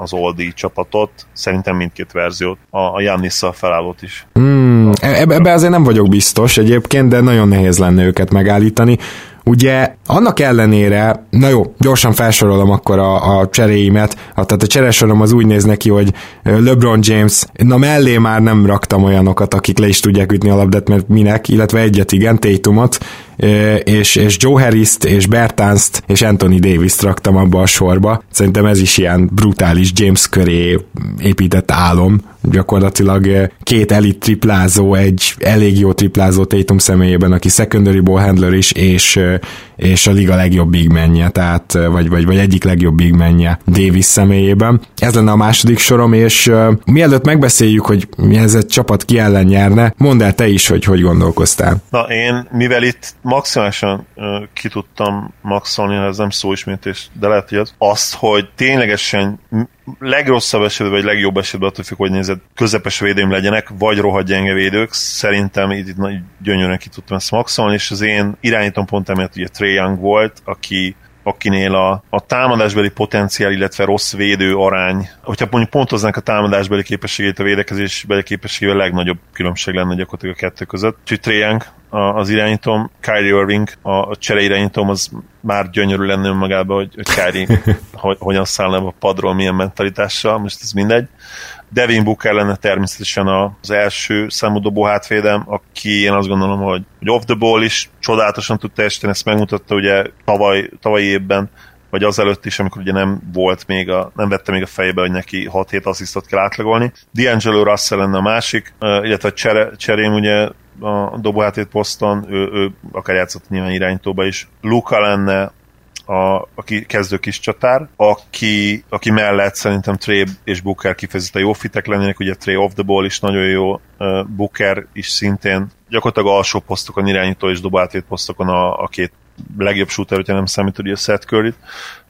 az Oldi csapatot, szerintem mindkét verziót, a, a Jannisszal felállott is. Hmm, ebbe, azért nem vagyok biztos egyébként, de nagyon nehéz lenne őket megállítani. Ugye annak ellenére, na jó, gyorsan felsorolom akkor a, a cseréimet, tehát a cseresorom az úgy néz neki, hogy LeBron James, na mellé már nem raktam olyanokat, akik le is tudják ütni a labdát, mert minek, illetve egyet igen, Tatumot, és, és Joe Harris-t, és Bertánzt, és Anthony Davis-t raktam abba a sorba. Szerintem ez is ilyen brutális James köré épített álom, gyakorlatilag két elit triplázó, egy elég jó triplázó Tatum személyében, aki secondary ball handler is, és, és a liga legjobb big menje, tehát, vagy, vagy, vagy egyik legjobb big menje Davis személyében. Ez lenne a második sorom, és uh, mielőtt megbeszéljük, hogy mi ez egy csapat ki ellen nyerne, mondd el te is, hogy hogy gondolkoztál. Na én, mivel itt maximálisan uh, ki tudtam maxolni, ez nem szóismétés, de lehet, hogy az, azt, hogy ténylegesen legrosszabb esetben, vagy legjobb esetben attól függ, hogy nézed, közepes védőim legyenek, vagy rohadt gyenge védők. Szerintem itt, itt gyönyörűen ki tudtam ezt maxolni, és az én irányítom pont emiatt ugye Trey Young volt, aki akinél a, a támadásbeli potenciál, illetve rossz védő arány, hogyha mondjuk pontoznánk a támadásbeli képességét, a védekezésbeli képességével legnagyobb különbség lenne gyakorlatilag a kettő között. Úgyhogy Trae Az irányítom, Kyrie Irving a csere irányítom, az már gyönyörű lenne önmagában, hogy, hogy Kyrie hogy, hogyan szállna a padról, milyen mentalitással, most ez mindegy. Devin Booker lenne természetesen az első számú dobó hátvédem, aki én azt gondolom, hogy, hogy off the ball is csodálatosan tud teljesíteni, ezt megmutatta ugye tavaly, tavalyi évben, vagy azelőtt is, amikor ugye nem volt még a, nem vette még a fejbe, hogy neki 6-7 asszisztot kell átlagolni. D'Angelo Russell lenne a másik, illetve a csere, cserém ugye a dobóhátét poszton, ő, ő akár játszott nyilván irányítóba is. Luka lenne a, aki kezdő kis csatár, aki, aki mellett szerintem Trey és Booker kifejezetten jó fitek lennének, ugye Trey off the ball is nagyon jó, Booker is szintén gyakorlatilag alsó posztokon, irányító és dobáltét posztokon a, a két legjobb shooter, hogyha nem számít, ugye a Seth curry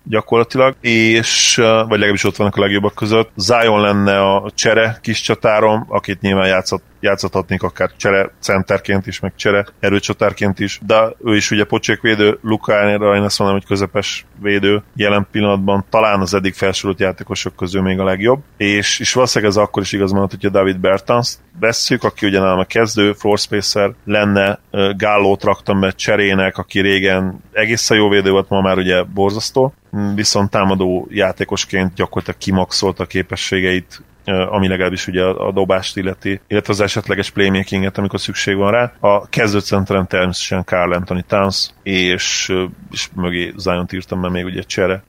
gyakorlatilag, és vagy legalábbis ott vannak a legjobbak között. Zion lenne a csere kis csatárom, akit nyilván játszott játszhatnék akár csere centerként is, meg csere erőcsatárként is, de ő is ugye pocsékvédő, Lukára én azt mondom, hogy közepes védő jelen pillanatban, talán az eddig felsorolt játékosok közül még a legjobb, és, és valószínűleg ez akkor is igaz mondhat, hogyha David Bertans vesszük, aki ugye nálam a kezdő, floor spacer lenne, Gállót raktam be cserének, aki régen egészen jó védő volt, ma már ugye borzasztó, viszont támadó játékosként gyakorlatilag kimaxolta a képességeit, ami legalábbis ugye a, dobást illeti, illetve az esetleges playmakinget, amikor szükség van rá. A kezdőcenteren természetesen Carl Anthony Towns, és, és mögé zion írtam be még ugye csere,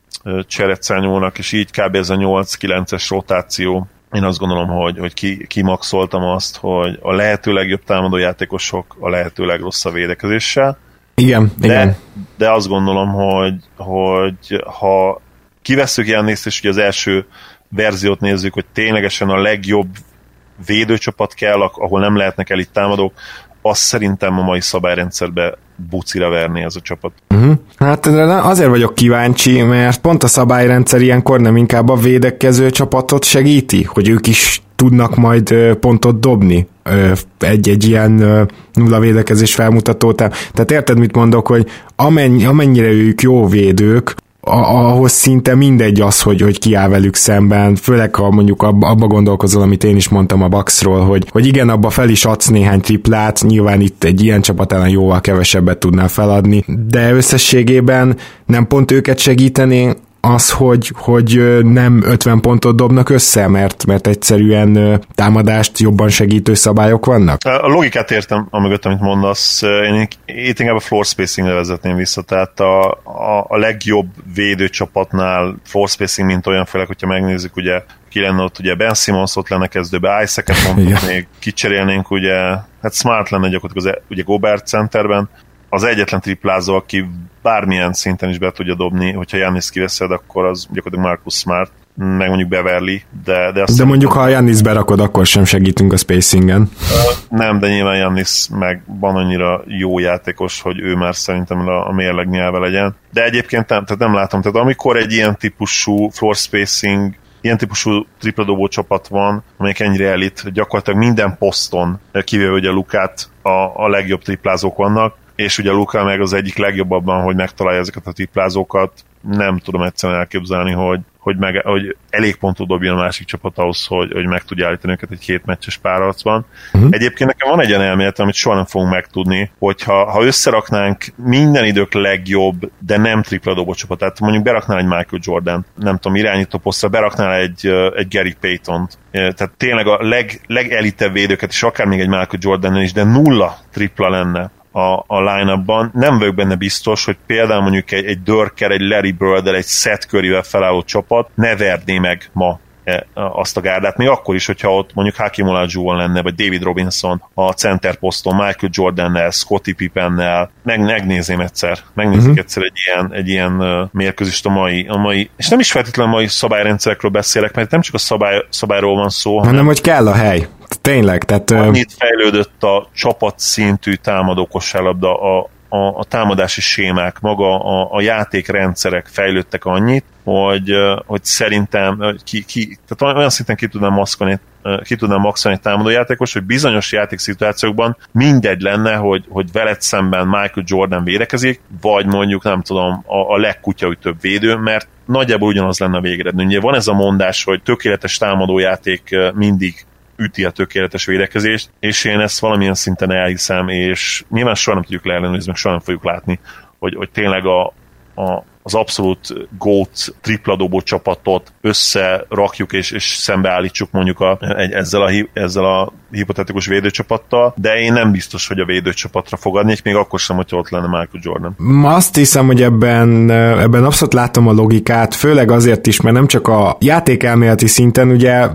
cserecányónak, és így kb. ez a 8-9-es rotáció én azt gondolom, hogy, hogy ki, kimaxoltam azt, hogy a lehető legjobb támadó játékosok a lehető legrosszabb védekezéssel. Igen, de, igen. De azt gondolom, hogy, hogy ha kivesszük Janniszt, és ugye az első verziót nézzük, hogy ténylegesen a legjobb védőcsapat kell, ahol nem lehetnek elit támadók, azt szerintem a mai szabályrendszerbe bucira verni ez a csapat. Uh-huh. Hát azért vagyok kíváncsi, mert pont a szabályrendszer ilyenkor nem inkább a védekező csapatot segíti, hogy ők is tudnak majd pontot dobni egy-egy ilyen nulla védekezés felmutató. Tehát érted, mit mondok, hogy amennyi, amennyire ők jó védők, ahhoz szinte mindegy az, hogy, hogy kiáll velük szemben, főleg ha mondjuk abba, abba gondolkozol, amit én is mondtam a Bucksról, hogy, hogy igen, abba fel is adsz néhány triplát, nyilván itt egy ilyen csapat ellen jóval kevesebbet tudnál feladni, de összességében nem pont őket segíteni az, hogy, hogy nem 50 pontot dobnak össze, mert, mert egyszerűen támadást jobban segítő szabályok vannak? A logikát értem, amögött, amit mondasz. Én itt inkább a floor spacing-re vezetném vissza, tehát a, a, a legjobb védőcsapatnál floor spacing, mint olyan, főleg, hogyha megnézzük, ugye ki lenne ott, ugye Ben Simmons ott lenne kezdőbe, Isaac-et mondtuk még, kicserélnénk, ugye, hát Smart lenne gyakorlatilag az, ugye Gobert centerben, az egyetlen triplázó, aki bármilyen szinten is be tudja dobni, hogyha Jannis kiveszed, akkor az gyakorlatilag Marcus Smart, meg mondjuk Beverly, de... De, azt de mondjuk, ha Jannis berakod, akkor sem segítünk a spacingen. Nem, de nyilván Jannis meg van annyira jó játékos, hogy ő már szerintem a, a mérleg nyelve legyen. De egyébként nem, tehát nem látom. Tehát amikor egy ilyen típusú floor spacing ilyen típusú tripladobó csapat van, amelyik ennyire elit, gyakorlatilag minden poszton, kivéve ugye Lukát, a, a legjobb triplázók vannak, és ugye Luka meg az egyik legjobb abban, hogy megtalálja ezeket a triplázókat, nem tudom egyszerűen elképzelni, hogy, hogy, meg, hogy elég pontot dobjon a másik csapat ahhoz, hogy, hogy meg tudja állítani őket egy két meccses párharcban. Uh-huh. Egyébként nekem van egy olyan elmélet, amit soha nem fogunk megtudni, hogyha ha összeraknánk minden idők legjobb, de nem tripla dobó csapat, tehát mondjuk beraknál egy Michael Jordan, nem tudom, irányító posztra, beraknál egy, egy Gary Payton-t, tehát tényleg a leg, legelitebb védőket, és akár még egy Michael Jordan is, de nulla tripla lenne, a, a line-upban. Nem vagyok benne biztos, hogy például mondjuk egy, egy Dörker, egy Larry bird egy Seth curry felálló csapat ne verné meg ma E, azt a gárdát, még akkor is, hogyha ott mondjuk Hakim Olajuwon lenne, vagy David Robinson a center poszton, Michael Jordannel, Scottie Pippennel, meg, megnézném egyszer, megnézzük uh-huh. egyszer egy ilyen, egy ilyen mérkőzést a mai, a mai, és nem is feltétlenül a mai szabályrendszerekről beszélek, mert nem csak a szabály, szabályról van szó, hanem, hanem hogy kell a hely. Tényleg, tehát... Annyit fejlődött a csapat szintű támadó kosárlabda, a, a, a támadási sémák, maga a, a játékrendszerek fejlődtek annyit, hogy, hogy szerintem ki, ki, tehát olyan szinten ki tudnám maszkolni ki tudnám maxolni egy támadójátékos, hogy bizonyos játékszituációkban mindegy lenne, hogy, hogy veled szemben Michael Jordan védekezik, vagy mondjuk nem tudom, a, a legkutyaütőbb védő, mert nagyjából ugyanaz lenne a végeredmény. Ugye van ez a mondás, hogy tökéletes támadójáték mindig üti a tökéletes védekezést, és én ezt valamilyen szinten elhiszem, és nyilván soha nem tudjuk leellenőrizni, meg soha nem fogjuk látni, hogy, hogy tényleg a, a, az abszolút GOAT tripladobó csapatot összerakjuk és, és szembeállítsuk mondjuk a, egy, ezzel, a, ezzel a hipotetikus védőcsapattal, de én nem biztos, hogy a védőcsapatra fogadnék, még akkor sem, hogyha ott lenne Michael Jordan. Azt hiszem, hogy ebben, ebben abszolút látom a logikát, főleg azért is, mert nem csak a játékelméleti szinten, ugye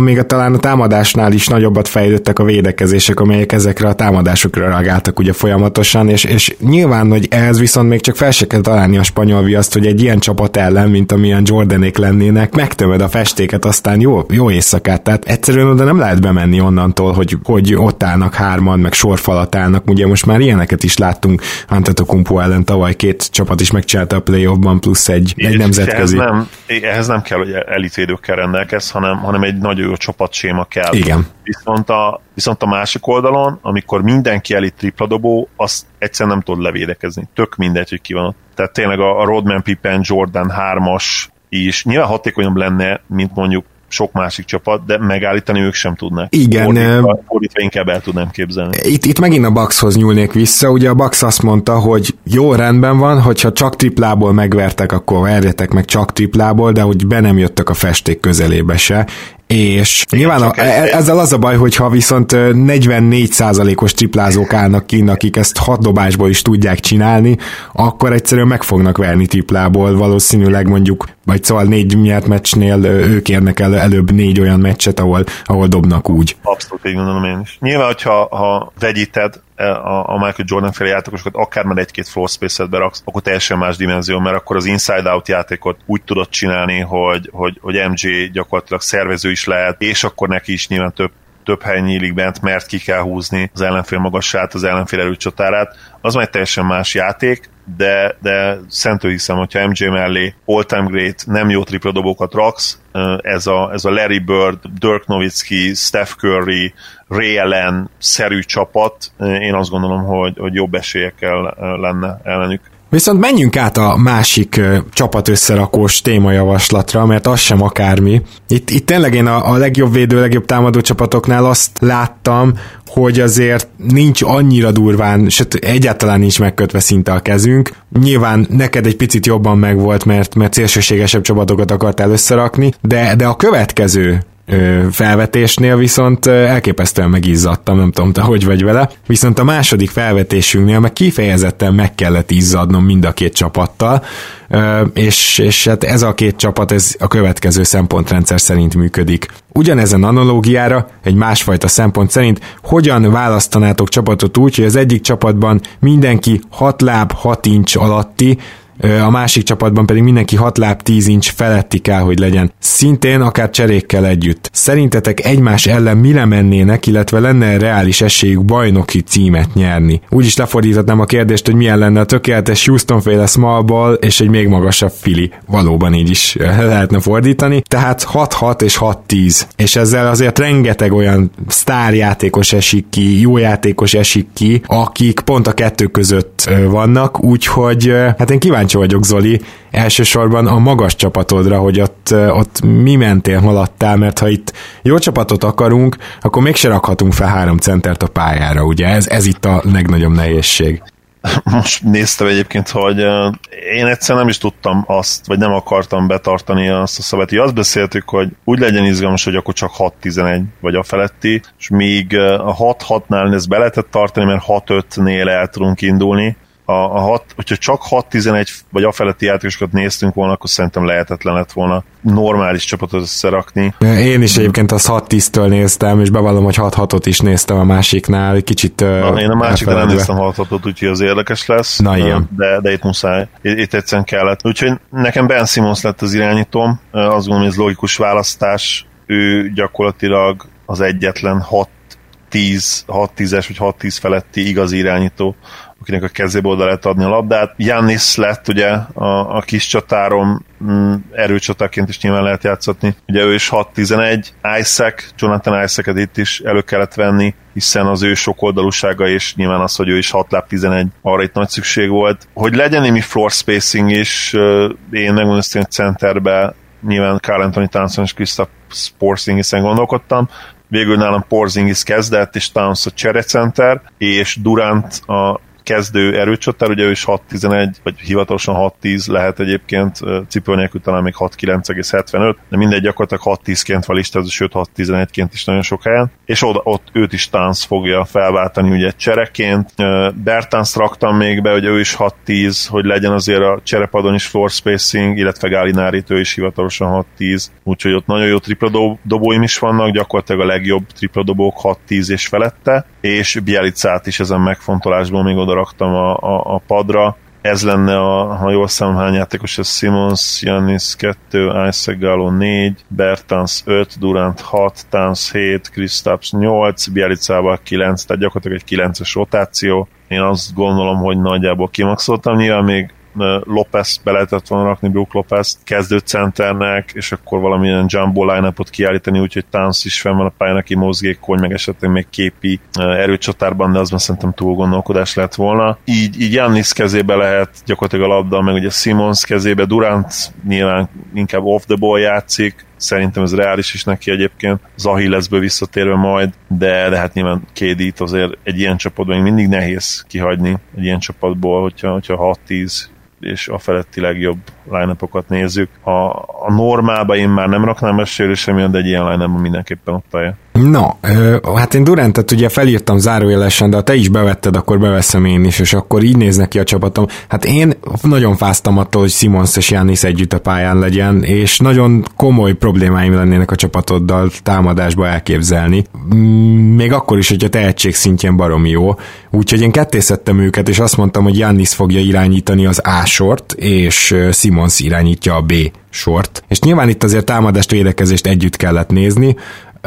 még a, talán a támadásnál is nagyobbat fejlődtek a védekezések, amelyek ezekre a támadásokra reagáltak ugye folyamatosan, és, és nyilván, hogy ehhez viszont még csak fel se kell találni a spanyol viaszt, hogy egy ilyen csapat ellen, mint amilyen Jordanék lennének, megtömöd a festéket, aztán jó, jó éjszakát. Tehát egyszerűen oda nem lehet bemenni onnantól, hogy, hogy ott állnak hárman, meg sorfalat állnak. Ugye most már ilyeneket is láttunk Antetokumpo ellen tavaly két csapat is megcsinálta a playoffban, plusz egy, egy nemzetközi. Ehhez nem, ehhez nem kell, hogy elitvédőkkel rendelkez, hanem, hanem egy nagy jó csapatséma kell. Igen. Viszont a, viszont a másik oldalon, amikor mindenki elit tripladobó, azt egyszerűen nem tud levédekezni. Tök mindegy, hogy ki van ott. Tehát tényleg a, a Rodman Pippen, Jordan 3-as is nyilván hatékonyabb lenne, mint mondjuk sok másik csapat, de megállítani ők sem tudnak. Igen. Fordítva, fordítva inkább el tudnám képzelni. Itt, itt megint a Buckshoz nyúlnék vissza. Ugye a Bucks azt mondta, hogy jó, rendben van, hogyha csak triplából megvertek, akkor verjetek meg csak triplából, de hogy be nem jöttek a festék közelébe se és nyilván a, e- ezzel az a baj, hogyha viszont 44%-os triplázók állnak ki, akik ezt hat dobásból is tudják csinálni, akkor egyszerűen meg fognak verni triplából, valószínűleg mondjuk, vagy szóval négy nyert meccsnél ők érnek el előbb négy olyan meccset, ahol, ahol dobnak úgy. Abszolút így gondolom én is. Nyilván, hogyha ha vegyíted a, a Michael Jordan féle játékosokat, akár már egy-két floor space-et beraksz, akkor teljesen más dimenzió, mert akkor az inside-out játékot úgy tudod csinálni, hogy, hogy, hogy MJ gyakorlatilag szervező is lehet, és akkor neki is nyilván több több hely nyílik bent, mert ki kell húzni az ellenfél magasát, az ellenfél erőcsatárát, az már egy teljesen más játék, de, de szentő hiszem, hogyha MJ mellé all-time great, nem jó tripla dobókat raksz, ez a, ez a Larry Bird, Dirk Nowitzki, Steph Curry, Ray Allen szerű csapat, én azt gondolom, hogy, hogy jobb esélyekkel lenne ellenük. Viszont menjünk át a másik csapat összerakós témajavaslatra, mert az sem akármi. Itt, itt tényleg én a, a legjobb védő, legjobb támadó csapatoknál azt láttam, hogy azért nincs annyira durván, sőt egyáltalán nincs megkötve szinte a kezünk. Nyilván neked egy picit jobban megvolt, mert, mert szélsőségesebb csapatokat akartál összerakni, de, de a következő felvetésnél viszont elképesztően megizzadtam, nem tudom te hogy vagy vele, viszont a második felvetésünknél meg kifejezetten meg kellett izzadnom mind a két csapattal, és, és hát ez a két csapat ez a következő szempontrendszer szerint működik. Ugyanezen analógiára, egy másfajta szempont szerint, hogyan választanátok csapatot úgy, hogy az egyik csapatban mindenki 6 láb 6 incs alatti, a másik csapatban pedig mindenki 6 láb 10 inch feletti kell, hogy legyen. Szintén akár cserékkel együtt. Szerintetek egymás ellen mire mennének, illetve lenne reális esélyük bajnoki címet nyerni? Úgy is lefordíthatnám a kérdést, hogy milyen lenne a tökéletes Houston féle small ball és egy még magasabb fili. Valóban így is lehetne fordítani. Tehát 6-6 és 6-10. És ezzel azért rengeteg olyan sztárjátékos esik ki, jó játékos esik ki, akik pont a kettő között vannak, úgyhogy hát én kíváncsi vagyok, Zoli, elsősorban a magas csapatodra, hogy ott, ott mi mentél, haladtál, mert ha itt jó csapatot akarunk, akkor mégse rakhatunk fel három centert a pályára, ugye? Ez, ez itt a legnagyobb nehézség. Most néztem egyébként, hogy én egyszer nem is tudtam azt, vagy nem akartam betartani azt a szabályt. Azt beszéltük, hogy úgy legyen izgalmas, hogy akkor csak 6-11 vagy a feletti, és még a 6-6-nál ezt be lehetett tartani, mert 6-5-nél el tudunk indulni, a, a hat, hogyha csak 6-11 vagy a feletti játékosokat néztünk volna, akkor szerintem lehetetlen lett volna normális csapatot összerakni. Én is egyébként az 6-10-től néztem, és bevallom, hogy 6-6-ot is néztem a másiknál, kicsit Na, Én a másiknál nem néztem 6-6-ot, úgyhogy az érdekes lesz. Na ilyen. De, de itt muszáj. Itt, egyszerűen kellett. Úgyhogy nekem Ben Simmons lett az irányítóm. Azt gondolom, hogy ez logikus választás. Ő gyakorlatilag az egyetlen 6 10, 6-10-es vagy 6-10 feletti igazi irányító, akinek a kezébe oda lehet adni a labdát. Jannis lett ugye a, a kis csatárom, mm, erőcsatáként is nyilván lehet játszatni. Ugye ő is 6-11, Isaac, Jonathan Isaac-et itt is elő kellett venni, hiszen az ő sok oldalúsága és nyilván az, hogy ő is 6 láb 11, arra itt nagy szükség volt. Hogy legyen némi floor spacing is, én megmondom, hogy centerbe nyilván Carl Anthony Townsend és Kristaps Porzingisen gondolkodtam, végül nálam Porzingis kezdett, és Towns a cserecenter, és Durant a kezdő erőcsatár, ugye ő is 6-11, vagy hivatalosan 6-10 lehet egyébként, cipő nélkül talán még 6-9,75, de mindegy gyakorlatilag 6-10-ként van listázva, sőt 6-11-ként is nagyon sok helyen, és oda, ott őt is Tánc fogja felváltani ugye csereként. Bertans raktam még be, hogy ő is 6-10, hogy legyen azért a cserepadon is floor spacing, illetve Gálinárit ő is hivatalosan 6-10, úgyhogy ott nagyon jó tripla dobóim is vannak, gyakorlatilag a legjobb tripla dobók 6-10 és felette, és Bielicát is ezen megfontolásból még oda raktam a, a, a padra. Ez lenne, a, ha jól számom, hány játékos, ez Simons, Janis 2, Isaac Gallo 4, Bertans 5, Durant 6, Tans 7, Kristaps 8, Bielicával 9, tehát gyakorlatilag egy 9-es rotáció. Én azt gondolom, hogy nagyjából kimaxoltam, nyilván még Lopez be lehetett volna rakni, Brook kezdő centernek, és akkor valamilyen jumbo line kiállítani, úgyhogy Towns is fenn van a pályán, aki mozgékony, meg esetleg még képi erőcsatárban, de az már szerintem túl gondolkodás lett volna. Így, így Jannis kezébe lehet gyakorlatilag a labda, meg ugye Simons kezébe, Durant nyilván inkább off the ball játszik, szerintem ez reális is neki egyébként, Zahillesből visszatérve majd, de, de hát nyilván KD-t azért egy ilyen csapatban mindig nehéz kihagyni egy ilyen csapatból, hogyha, hogyha 6-10 és a feletti legjobb line nézzük. A, a normálba én már nem raknám esélyre semmilyen, de egy ilyen line mindenképpen ott állja. No, hát én Durantet ugye felírtam zárójelesen, de ha te is bevetted, akkor beveszem én is, és akkor így néz neki a csapatom. Hát én nagyon fáztam attól, hogy Simons és Jánisz együtt a pályán legyen, és nagyon komoly problémáim lennének a csapatoddal támadásba elképzelni. Mm, még akkor is, hogyha tehetség szintjén baromi jó. Úgyhogy én kettészettem őket, és azt mondtam, hogy Jannis fogja irányítani az A sort, és Simons irányítja a B sort. És nyilván itt azért támadást, védekezést együtt kellett nézni,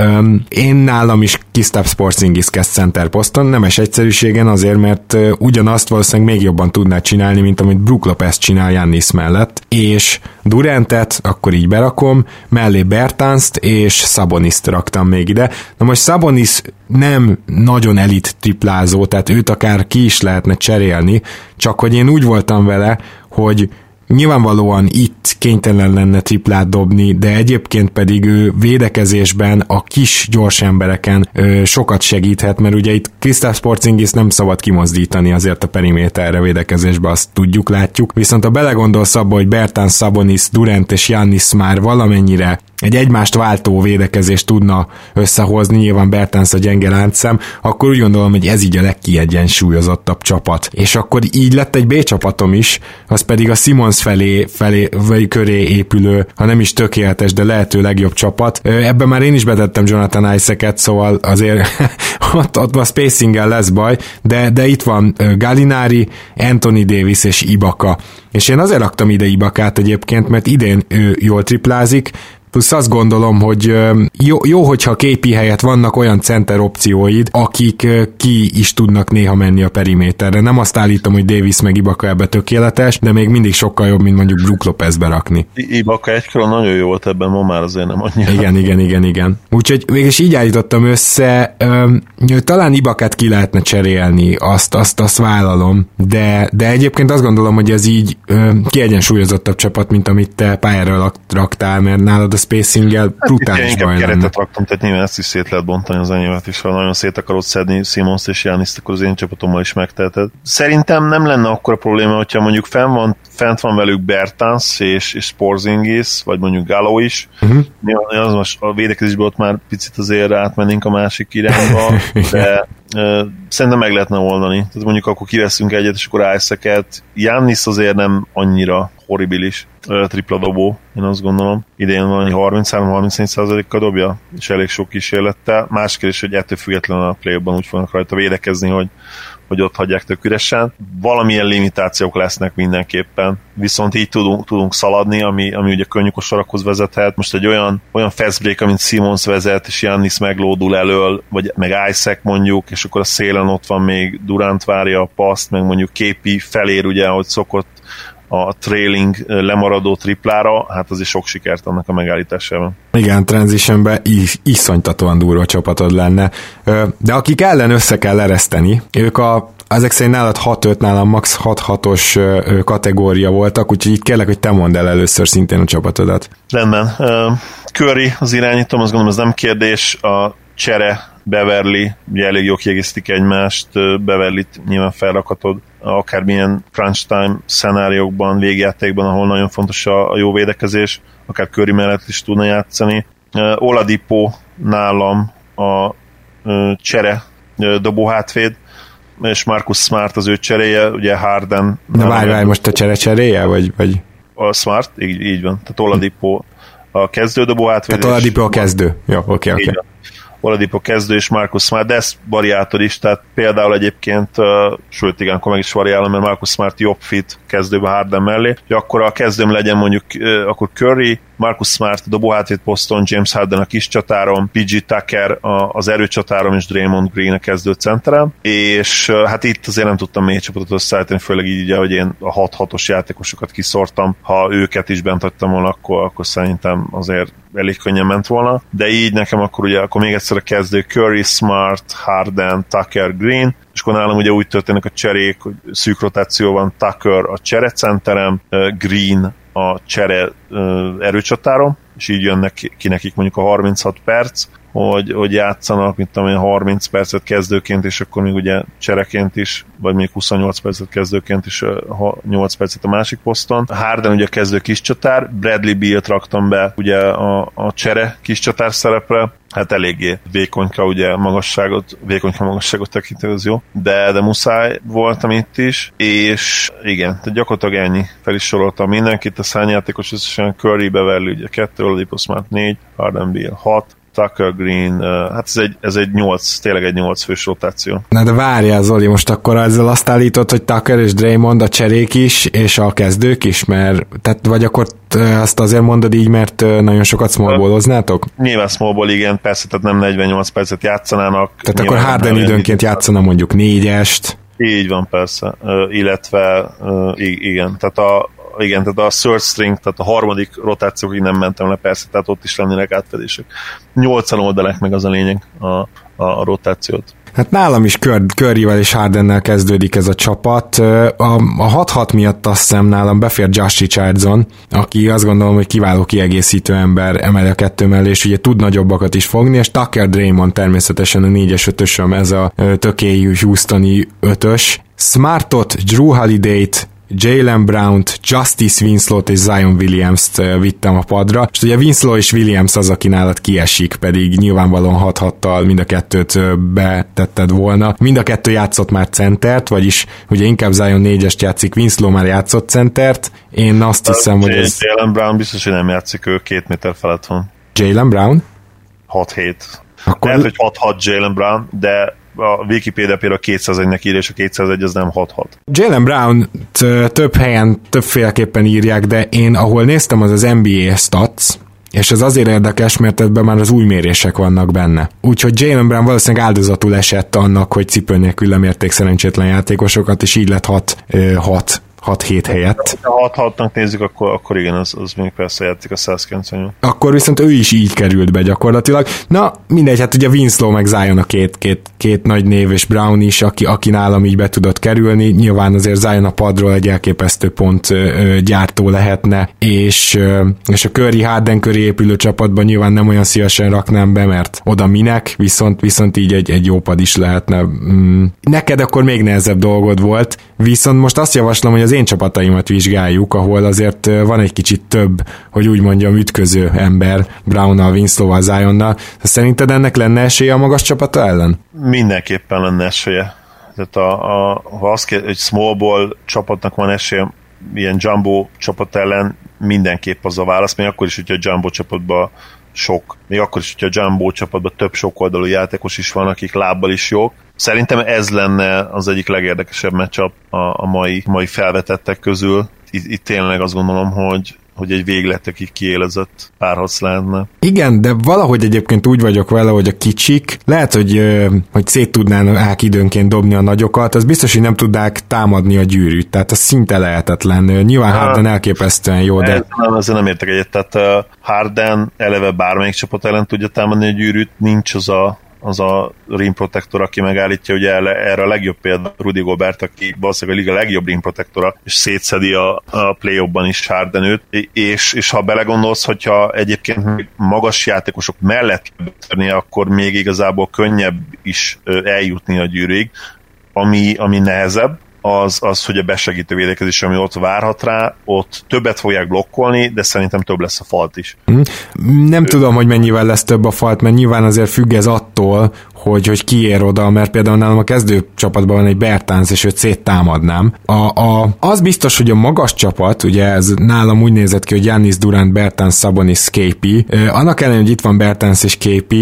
Um, én nálam is Kistaps Porzingis kezd center poszton, nemes egyszerűségen azért, mert ugyanazt valószínűleg még jobban tudná csinálni, mint amit Brook Lopez csinál Jannis mellett, és Durantet, akkor így berakom, mellé Bertanst és Szaboniszt raktam még ide. Na most Szabonis nem nagyon elit triplázó, tehát őt akár ki is lehetne cserélni, csak hogy én úgy voltam vele, hogy Nyilvánvalóan itt kénytelen lenne triplát dobni, de egyébként pedig ő védekezésben a kis gyors embereken ö, sokat segíthet, mert ugye itt Krisztás Porzingis nem szabad kimozdítani azért a periméterre védekezésbe, azt tudjuk, látjuk. Viszont ha belegondolsz abba, hogy Bertán Szabonis, Durant és Jannis már valamennyire egy egymást váltó védekezést tudna összehozni, nyilván Bertens a gyenge láncszem, akkor úgy gondolom, hogy ez így a legkiegyensúlyozottabb csapat. És akkor így lett egy B csapatom is, az pedig a Simons felé, felé vagy köré épülő, ha nem is tökéletes, de lehető legjobb csapat. Ebben már én is betettem Jonathan Isaac-et, szóval azért ott, ott a spacing lesz baj, de, de itt van Galinari, Anthony Davis és Ibaka. És én azért raktam ide Ibakát egyébként, mert idén ő jól triplázik, Plusz azt gondolom, hogy jó, jó hogyha képi helyett vannak olyan center opcióid, akik ki is tudnak néha menni a periméterre. Nem azt állítom, hogy Davis meg Ibaka ebbe tökéletes, de még mindig sokkal jobb, mint mondjuk Brook Lopezbe rakni. Ibaka egykor nagyon jó volt ebben, ma már azért nem annyira. Igen, igen, igen, igen. Úgyhogy mégis így állítottam össze, öm, talán Ibakát ki lehetne cserélni, azt, azt, azt vállalom, de, de egyébként azt gondolom, hogy ez így öm, kiegyensúlyozottabb csapat, mint amit te pályára raktál, mert nálad a spacinggel Hát brutális baj lenne. keretet raktam, tehát nyilván ezt is szét lehet bontani az enyémet is, ha nagyon szét akarod szedni Simons és Janiszt, akkor az én csapatommal is megteheted. Szerintem nem lenne akkora probléma, hogyha mondjuk fenn van, fent van velük Bertans és, és Porzingis, vagy mondjuk Galo is. Uh-huh. Az most a védekezésből ott már picit azért átmennénk a másik irányba, de szerintem meg lehetne oldani. Tehát mondjuk akkor kiveszünk egyet, és akkor Isaac-et. Jannis azért nem annyira horribilis tripla dobó, én azt gondolom. Idén van 33-34%-kal dobja, és elég sok kísérlettel. Más kérdés, hogy ettől függetlenül a play úgy fognak rajta védekezni, hogy hogy ott hagyják tök üresen. Valamilyen limitációk lesznek mindenképpen, viszont így tudunk, tudunk szaladni, ami, ami ugye könnyű kosarakhoz vezethet. Most egy olyan, olyan fast break, amit Simons vezet, és Jannis meglódul elől, vagy meg Isaac mondjuk, és akkor a szélen ott van még Durant várja a paszt, meg mondjuk képi felér, ugye, ahogy szokott a trailing lemaradó triplára, hát az is sok sikert annak a megállításában. Igen, transitionben is, iszonytatóan durva csapatod lenne. De akik ellen össze kell ereszteni, ők a ezek szerint nálad 6-5, nálam max 6-6-os kategória voltak, úgyhogy itt kérlek, hogy te mondd el először szintén a csapatodat. Rendben. Curry az irányítom, azt gondolom ez nem kérdés. A csere Beverly, ugye elég jó kiegészítik egymást, beverly nyilván felrakhatod akármilyen crunch time szenáriókban, végjátékban, ahol nagyon fontos a, jó védekezés, akár Curry mellett is tudna játszani. Oladipo nálam a csere dobó hátvéd, és Marcus Smart az ő cseréje, ugye Harden. Na várj, várj, most a csere cseréje, vagy, vagy? A Smart, így, így van. Tehát Oladipo a kezdődobó hátvéd. Tehát Oladipo a kezdő. Jó, oké, okay, oké. Okay. Oladipo kezdő és Marcus Smart, de ez variátor is, tehát például egyébként, sőt igen, akkor meg is variálom, mert Marcus Smart jobb fit kezdőbe Harden mellé, hogy akkor a kezdőm legyen mondjuk akkor Curry, Marcus Smart dobóhátét poszton, James Harden a kis csatárom, PG Tucker a, az erőcsatárom és Draymond Green a kezdő centerem, és hát itt azért nem tudtam még csapatot összeállítani, főleg így ugye, hogy én a 6-6-os játékosokat kiszortam, ha őket is bent hagytam volna, akkor, akkor szerintem azért elég könnyen ment volna, de így nekem akkor ugye, akkor még egyszer a kezdő Curry, Smart, Harden, Tucker, Green, és akkor nálam ugye úgy történik a cserék, hogy szűk rotáció van, Tucker a cserecenterem, Green a csere erőcsatárom, és így jönnek ki nekik mondjuk a 36 perc, hogy, hogy játszanak, mint tudom én, 30 percet kezdőként, és akkor még ugye csereként is, vagy még 28 percet kezdőként is, 8 percet a másik poszton. Harden ugye kezdő kis csatár, Bradley Beal-t raktam be ugye a, a csere kis csatár szerepre, hát eléggé vékonyka ugye magasságot, vékonyka magasságot tekintő, az jó, de, de muszáj voltam itt is, és igen, tehát gyakorlatilag ennyi. Fel is soroltam mindenkit, a szányjátékos összesen Curry Beverly, ugye 2, Oladipo Smart 4, Harden Beal 6, Tucker Green, hát ez egy, ez egy 8, tényleg egy 8 fős rotáció. Na de várjál Zoli, most akkor ezzel azt állítod, hogy Tucker és Draymond a cserék is, és a kezdők is, mert, tehát vagy akkor azt azért mondod így, mert nagyon sokat smallballoznátok? Nyilván smallball, igen, persze, tehát nem 48 percet játszanának. Tehát akkor Harden időnként játszana mondjuk négyest. Így van, persze, illetve igen, tehát a, igen, tehát a third string, tehát a harmadik rotációkig nem mentem le, persze, tehát ott is lennének átfedések. Nyolcan oldalák meg az a lényeg a, a, rotációt. Hát nálam is Curryvel és Hardennel kezdődik ez a csapat. A, a 6-6 miatt azt hiszem nálam befér Josh Richardson, aki azt gondolom, hogy kiváló kiegészítő ember emeli a kettő mellé, és ugye tud nagyobbakat is fogni, és Tucker Draymond természetesen a 4-es 5 ez a tökélyű Houstoni 5-ös. Smartot, Drew Holiday-t, Jalen Brown-t, Justice Winslow-t és Zion Williams-t vittem a padra, és ugye Winslow és Williams az, aki nálad kiesik, pedig nyilvánvalóan 6 mind a kettőt betetted volna. Mind a kettő játszott már centert, vagyis ugye inkább Zion 4-est játszik, Winslow már játszott centert, én azt hiszem, hogy ez... Jalen Brown biztos, hogy nem játszik, ő két méter felett van. Jalen Brown? 6-7. Akkor... Lehet, hogy 6-6 Jalen Brown, de a Wikipedia például 201-nek írja, és a 201 az nem 6-6. Jalen Brown több helyen többféleképpen írják, de én ahol néztem az az NBA Stats, és ez azért érdekes, mert ebben már az új mérések vannak benne. Úgyhogy Jalen Brown valószínűleg áldozatul esett annak, hogy cipő nélkül lemérték szerencsétlen játékosokat, és így lett 6, 6 6-7 helyett. Ha 6-6-nak nézzük, akkor, akkor igen, az, az még persze játszik a 198. Akkor viszont ő is így került be gyakorlatilag. Na, mindegy, hát ugye Winslow meg Zion a két, két, két nagy név, és Brown is, aki, aki nálam így be tudott kerülni. Nyilván azért Zion a padról egy elképesztő pont ö, gyártó lehetne, és, ö, és a Curry Harden köré épülő csapatban nyilván nem olyan szívesen raknám be, mert oda minek, viszont, viszont így egy, egy jó pad is lehetne. Mm. Neked akkor még nehezebb dolgod volt, viszont most azt javaslom, hogy az én csapataimat vizsgáljuk, ahol azért van egy kicsit több, hogy úgy mondjam, ütköző ember Brownnal, Winslow-val. Szerinted ennek lenne esélye a magas csapata ellen? Mindenképpen lenne esélye. Tehát a, a, ha azt kér, hogy small ball csapatnak van esélye, ilyen jumbo csapat ellen mindenképp az a válasz, még akkor is, hogyha a jumbo csapatban sok, még akkor is, hogyha a Jumbo csapatban több sok oldalú játékos is van, akik lábbal is jók. Szerintem ez lenne az egyik legérdekesebb meccsap a, a mai, mai felvetettek közül. Itt, itt tényleg azt gondolom, hogy, hogy egy végletekig kiélezett párharc lehetne. Igen, de valahogy egyébként úgy vagyok vele, hogy a kicsik lehet, hogy, hogy szét tudnának időnként dobni a nagyokat, az biztos, hogy nem tudnák támadni a gyűrűt, tehát az szinte lehetetlen. Nyilván Harden elképesztően jó, de... Nem, ezzel nem értek egyet, tehát Harden eleve bármelyik csapat ellen tudja támadni a gyűrűt, nincs az a az a rim protector, aki megállítja, ugye erre a legjobb példa Rudy Gobert, aki valószínűleg a liga legjobb rim protectora, és szétszedi a, a play is Hardenőt, és, és ha belegondolsz, hogyha egyébként magas játékosok mellett kell akkor még igazából könnyebb is eljutni a gyűrűig, ami, ami nehezebb, az, az, hogy a besegítő védekezés, ami ott várhat rá, ott többet fogják blokkolni, de szerintem több lesz a falt is. Hm. Nem ő... tudom, hogy mennyivel lesz több a falt, mert nyilván azért függ ez attól, hogy, hogy ki ér oda, mert például nálam a kezdő csapatban van egy Bertánz, és őt széttámadnám. A, a, az biztos, hogy a magas csapat, ugye ez nálam úgy nézett ki, hogy Janis Durant, Bertans, Sabonis, KP. Annak ellenére, hogy itt van Bertans és KP,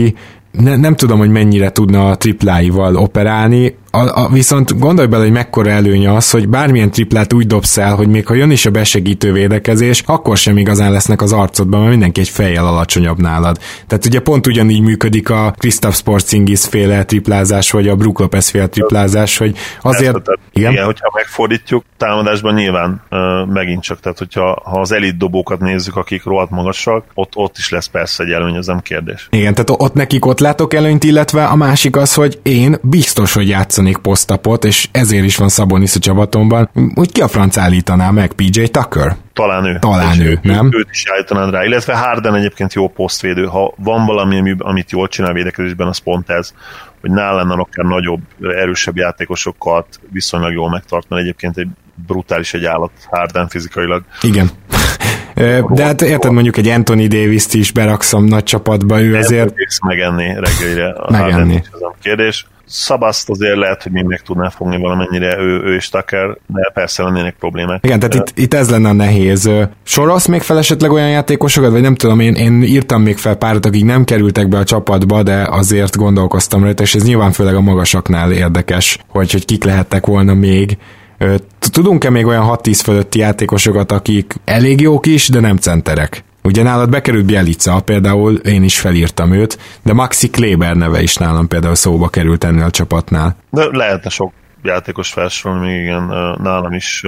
ne, nem tudom, hogy mennyire tudna a tripláival operálni, a, a, viszont gondolj bele, hogy mekkora előnye az, hogy bármilyen triplát úgy dobsz el, hogy még ha jön is a besegítő védekezés, akkor sem igazán lesznek az arcodban, mert mindenki egy fejjel alacsonyabb nálad. Tehát ugye pont ugyanígy működik a Kristaps Porzingis féle triplázás, vagy a Brook Lopez féle triplázás, hogy azért... Ezt, tehát, igen. igen, hogyha megfordítjuk, támadásban nyilván uh, megint csak, tehát hogyha ha az elit dobókat nézzük, akik rohadt magasak, ott, ott is lesz persze egy előny, ez nem kérdés. Igen, tehát ott nekik ott látok előnyt, illetve a másik az, hogy én biztos, hogy játszani állítanék posztapot, és ezért is van Szabonis a csapatomban. Úgy ki a franc állítaná meg? PJ Tucker? Talán ő. Talán ő, nem? Őt is állítanád rá, illetve Harden egyébként jó posztvédő. Ha van valami, amit jól csinál védekezésben, az pont ez, hogy nálam akár nagyobb, erősebb játékosokat viszonylag jól megtart, mert egyébként egy brutális egy állat Harden fizikailag. Igen. De hát érted, mondjuk egy Anthony Davis-t is berakszom nagy csapatba, ő azért... Megenni reggelire. Megenni. Ez a kérdés. Szabaszt azért lehet, hogy még meg tudná fogni valamennyire ő, ő és Tucker, de persze lennének problémák. Igen, tehát itt, itt ez lenne a nehéz. Sorolsz még fel esetleg olyan játékosokat, vagy nem tudom, én, én írtam még fel párat, akik nem kerültek be a csapatba, de azért gondolkoztam rajta, és ez nyilván főleg a magasaknál érdekes, hogy, hogy kik lehettek volna még. Tudunk-e még olyan 6-10 fölötti játékosokat, akik elég jók is, de nem centerek? Ugye nálad bekerült Bielica, például én is felírtam őt, de Maxi Kleber neve is nálam például szóba került ennél a csapatnál. De lehetne sok játékos felsorolni, még igen, nálam is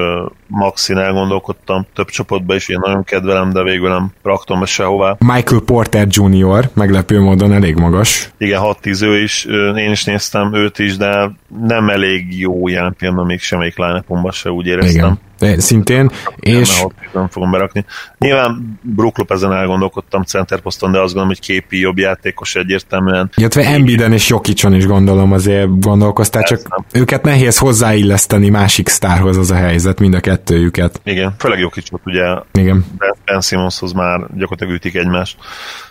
Maxin elgondolkodtam, több csoportban is én nagyon kedvelem, de végül nem raktam be sehová. Michael Porter Jr. meglepő módon elég magas. Igen, 6-10 ő is, én is néztem őt is, de nem elég jó ilyen pillanatban még semmelyik line se úgy éreztem. Igen szintén, és... Nem, nem fogom berakni. Nyilván Brook Lopezen elgondolkodtam centerposzton, de azt gondolom, hogy képi jobb játékos egyértelműen. Illetve Embiden és Jokicson is gondolom azért gondolkoztál, csak nem. őket nehéz hozzáilleszteni másik sztárhoz az a helyzet, mind a kettőjüket. Igen, főleg Jokicsot ugye Igen. Ben Simmonshoz már gyakorlatilag ütik egymást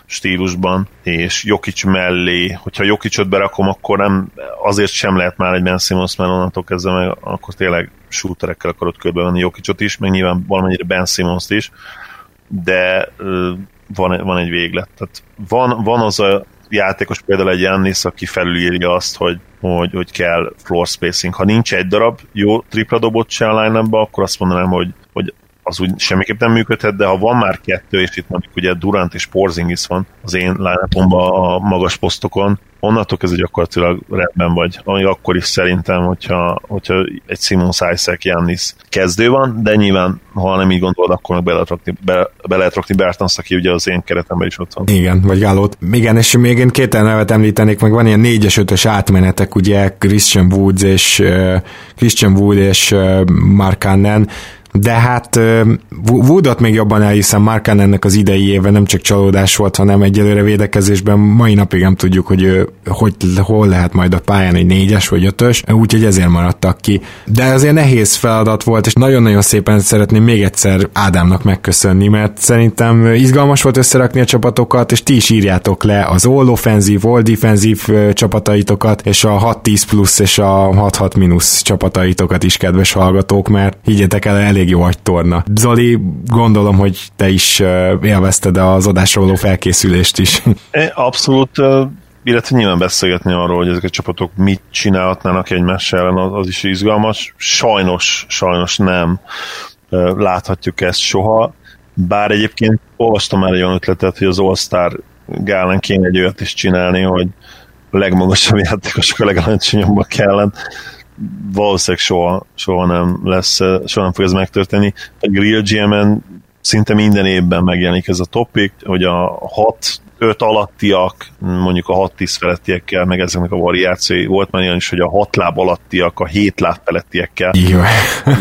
stílusban, és Jokic mellé, hogyha Jokicot berakom, akkor nem, azért sem lehet már egy Ben Simmons, mert onnantól kezdve meg, akkor tényleg shooterekkel akarod körbevenni Jokicot is, meg nyilván valamennyire Ben simmons is, de van, van egy véglet. Tehát van, van az a játékos például egy Jannis, aki felülírja azt, hogy, hogy, hogy kell floor spacing. Ha nincs egy darab jó tripla dobott se a line akkor azt mondanám, hogy az úgy semmiképp nem működhet, de ha van már kettő, és itt mondjuk ugye Durant és Porzingis van az én line a magas posztokon, onnantól kezdve gyakorlatilag rendben vagy. Amíg akkor is szerintem, hogyha, hogyha egy Simon Sajszek Jannis kezdő van, de nyilván, ha nem így gondolod, akkor meg be lehet rakni, be, be lehet rakni aki ugye az én keretemben is ott van. Igen, vagy Gálót. Igen, és még én két nevet említenék, meg van ilyen négyes, ötös átmenetek, ugye Christian Woods és uh, Christian Wood és uh, Mark Cannon, de hát Woodot még jobban elhiszem, Markán ennek az idei éve nem csak csalódás volt, hanem egyelőre védekezésben mai napig nem tudjuk, hogy hogy hol lehet majd a pályán egy négyes vagy ötös, úgyhogy ezért maradtak ki. De azért nehéz feladat volt, és nagyon-nagyon szépen szeretném még egyszer Ádámnak megköszönni, mert szerintem izgalmas volt összerakni a csapatokat, és ti is írjátok le az all offenzív, all defenzív csapataitokat, és a 6-10 plusz és a 6-6 mínusz csapataitokat is, kedves hallgatók, mert higgyetek el, elég elég jó agytorna. Zoli, gondolom, hogy te is élvezted az adásra való felkészülést is. Abszolút, illetve nyilván beszélgetni arról, hogy ezek a csapatok mit csinálhatnának egymás ellen, az is izgalmas. Sajnos, sajnos nem láthatjuk ezt soha, bár egyébként olvastam már egy olyan ötletet, hogy az All-Star gálen kéne egy olyat is csinálni, hogy a legmagasabb játékosok a legalacsonyabban kellene valószínűleg soha, soha nem lesz, soha nem fog ez megtörténni. A Grill GM-en szinte minden évben megjelenik ez a topik, hogy a 6 5 alattiak, mondjuk a 6-10 felettiekkel, meg ezeknek a variációi. Volt már olyan is, hogy a 6 láb alattiak a 7 láb felettiekkel,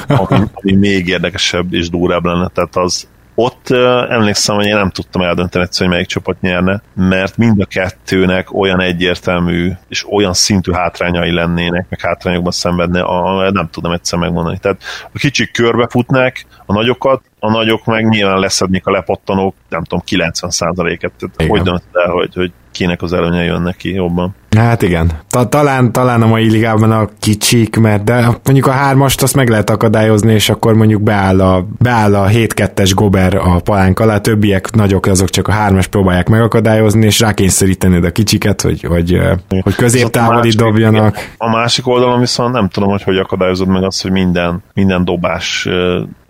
ami, ami még érdekesebb és durább lenne. Tehát az, ott emlékszem, hogy én nem tudtam eldönteni egyszer, hogy melyik csapat nyerne, mert mind a kettőnek olyan egyértelmű és olyan szintű hátrányai lennének, meg hátrányokban szenvedne, a, nem tudom egyszer megmondani. Tehát a kicsik körbefutnák, a nagyokat, a nagyok meg nyilván leszednék a lepattanók, nem tudom, 90%-et. Tehát hogy döntöd el, hogy, hogy kinek az előnye jön neki jobban? Hát igen. Ta- talán, talán a mai ligában a kicsik, mert de mondjuk a hármast azt meg lehet akadályozni, és akkor mondjuk beáll a, beáll a 7-2-es gober a palánk alá, többiek nagyok, azok csak a hármas próbálják megakadályozni, és rákényszeríteni a kicsiket, hogy, hogy, hogy középtávoli dobjanak. A másik oldalon viszont nem tudom, hogy hogy akadályozod meg azt, hogy minden, minden dobás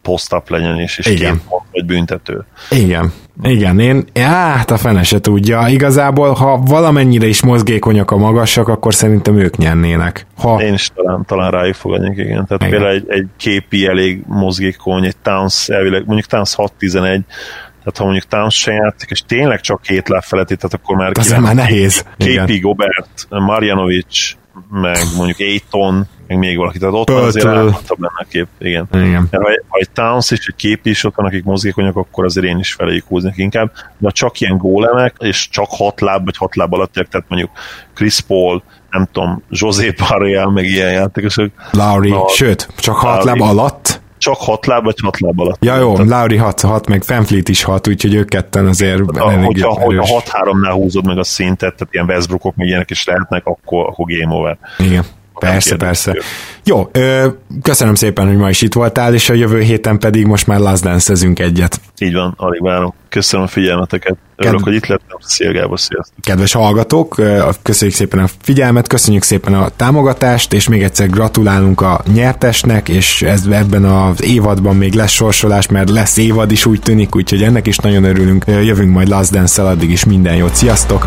post-up legyen, és, és Igen. pont vagy büntető. Igen. Igen, én, hát a fene se tudja. Igazából, ha valamennyire is mozgékonyak a magasak, akkor szerintem ők nyernének. Ha... Én is talán, talán rájuk fogadnék, igen. Tehát igen. például egy, egy képi elég mozgékony, egy Towns elvileg, mondjuk Towns 6-11, tehát ha mondjuk Towns se játszik, és tényleg csak két lefeletti, tehát akkor már... Az már nehéz. Képi, Gobert, Marjanovic, meg mondjuk Aiton, meg még valaki, tehát ott Pöltől. azért állhattabb lenne a kép, igen. igen. Ha, ha egy Towns és egy kép is ott van, akik mozgékonyak, akkor azért én is feléjük húznék inkább, de csak ilyen gólemek, és csak hat láb, vagy hat láb alatt, tehát mondjuk Chris Paul, nem tudom, José Parreal, meg ilyen játékosok. Lauri, na, sőt, csak hat láb alatt? Csak hat láb, vagy hat láb alatt. Ja jó, Tehát, Lauri hat, hat, meg Fanfleet is hat, úgyhogy ők ketten azért a, hogyha, hogyha 6-3-nál húzod meg a szintet, tehát ilyen Westbrookok meg ilyenek is lehetnek, akkor, akkor game over. Igen. Persze, persze. Jó, ö, köszönöm szépen, hogy ma is itt voltál, és a jövő héten pedig most már Last dance egyet. Így van, alig várom. Köszönöm a figyelmeteket. Örülök, hogy itt lettem. Szia Gábor, sziasztok. Kedves hallgatók, köszönjük szépen a figyelmet, köszönjük szépen a támogatást, és még egyszer gratulálunk a nyertesnek, és ez, ebben az évadban még lesz sorsolás, mert lesz évad is úgy tűnik, úgyhogy ennek is nagyon örülünk. Jövünk majd Last dance addig is minden jót. Sziasztok!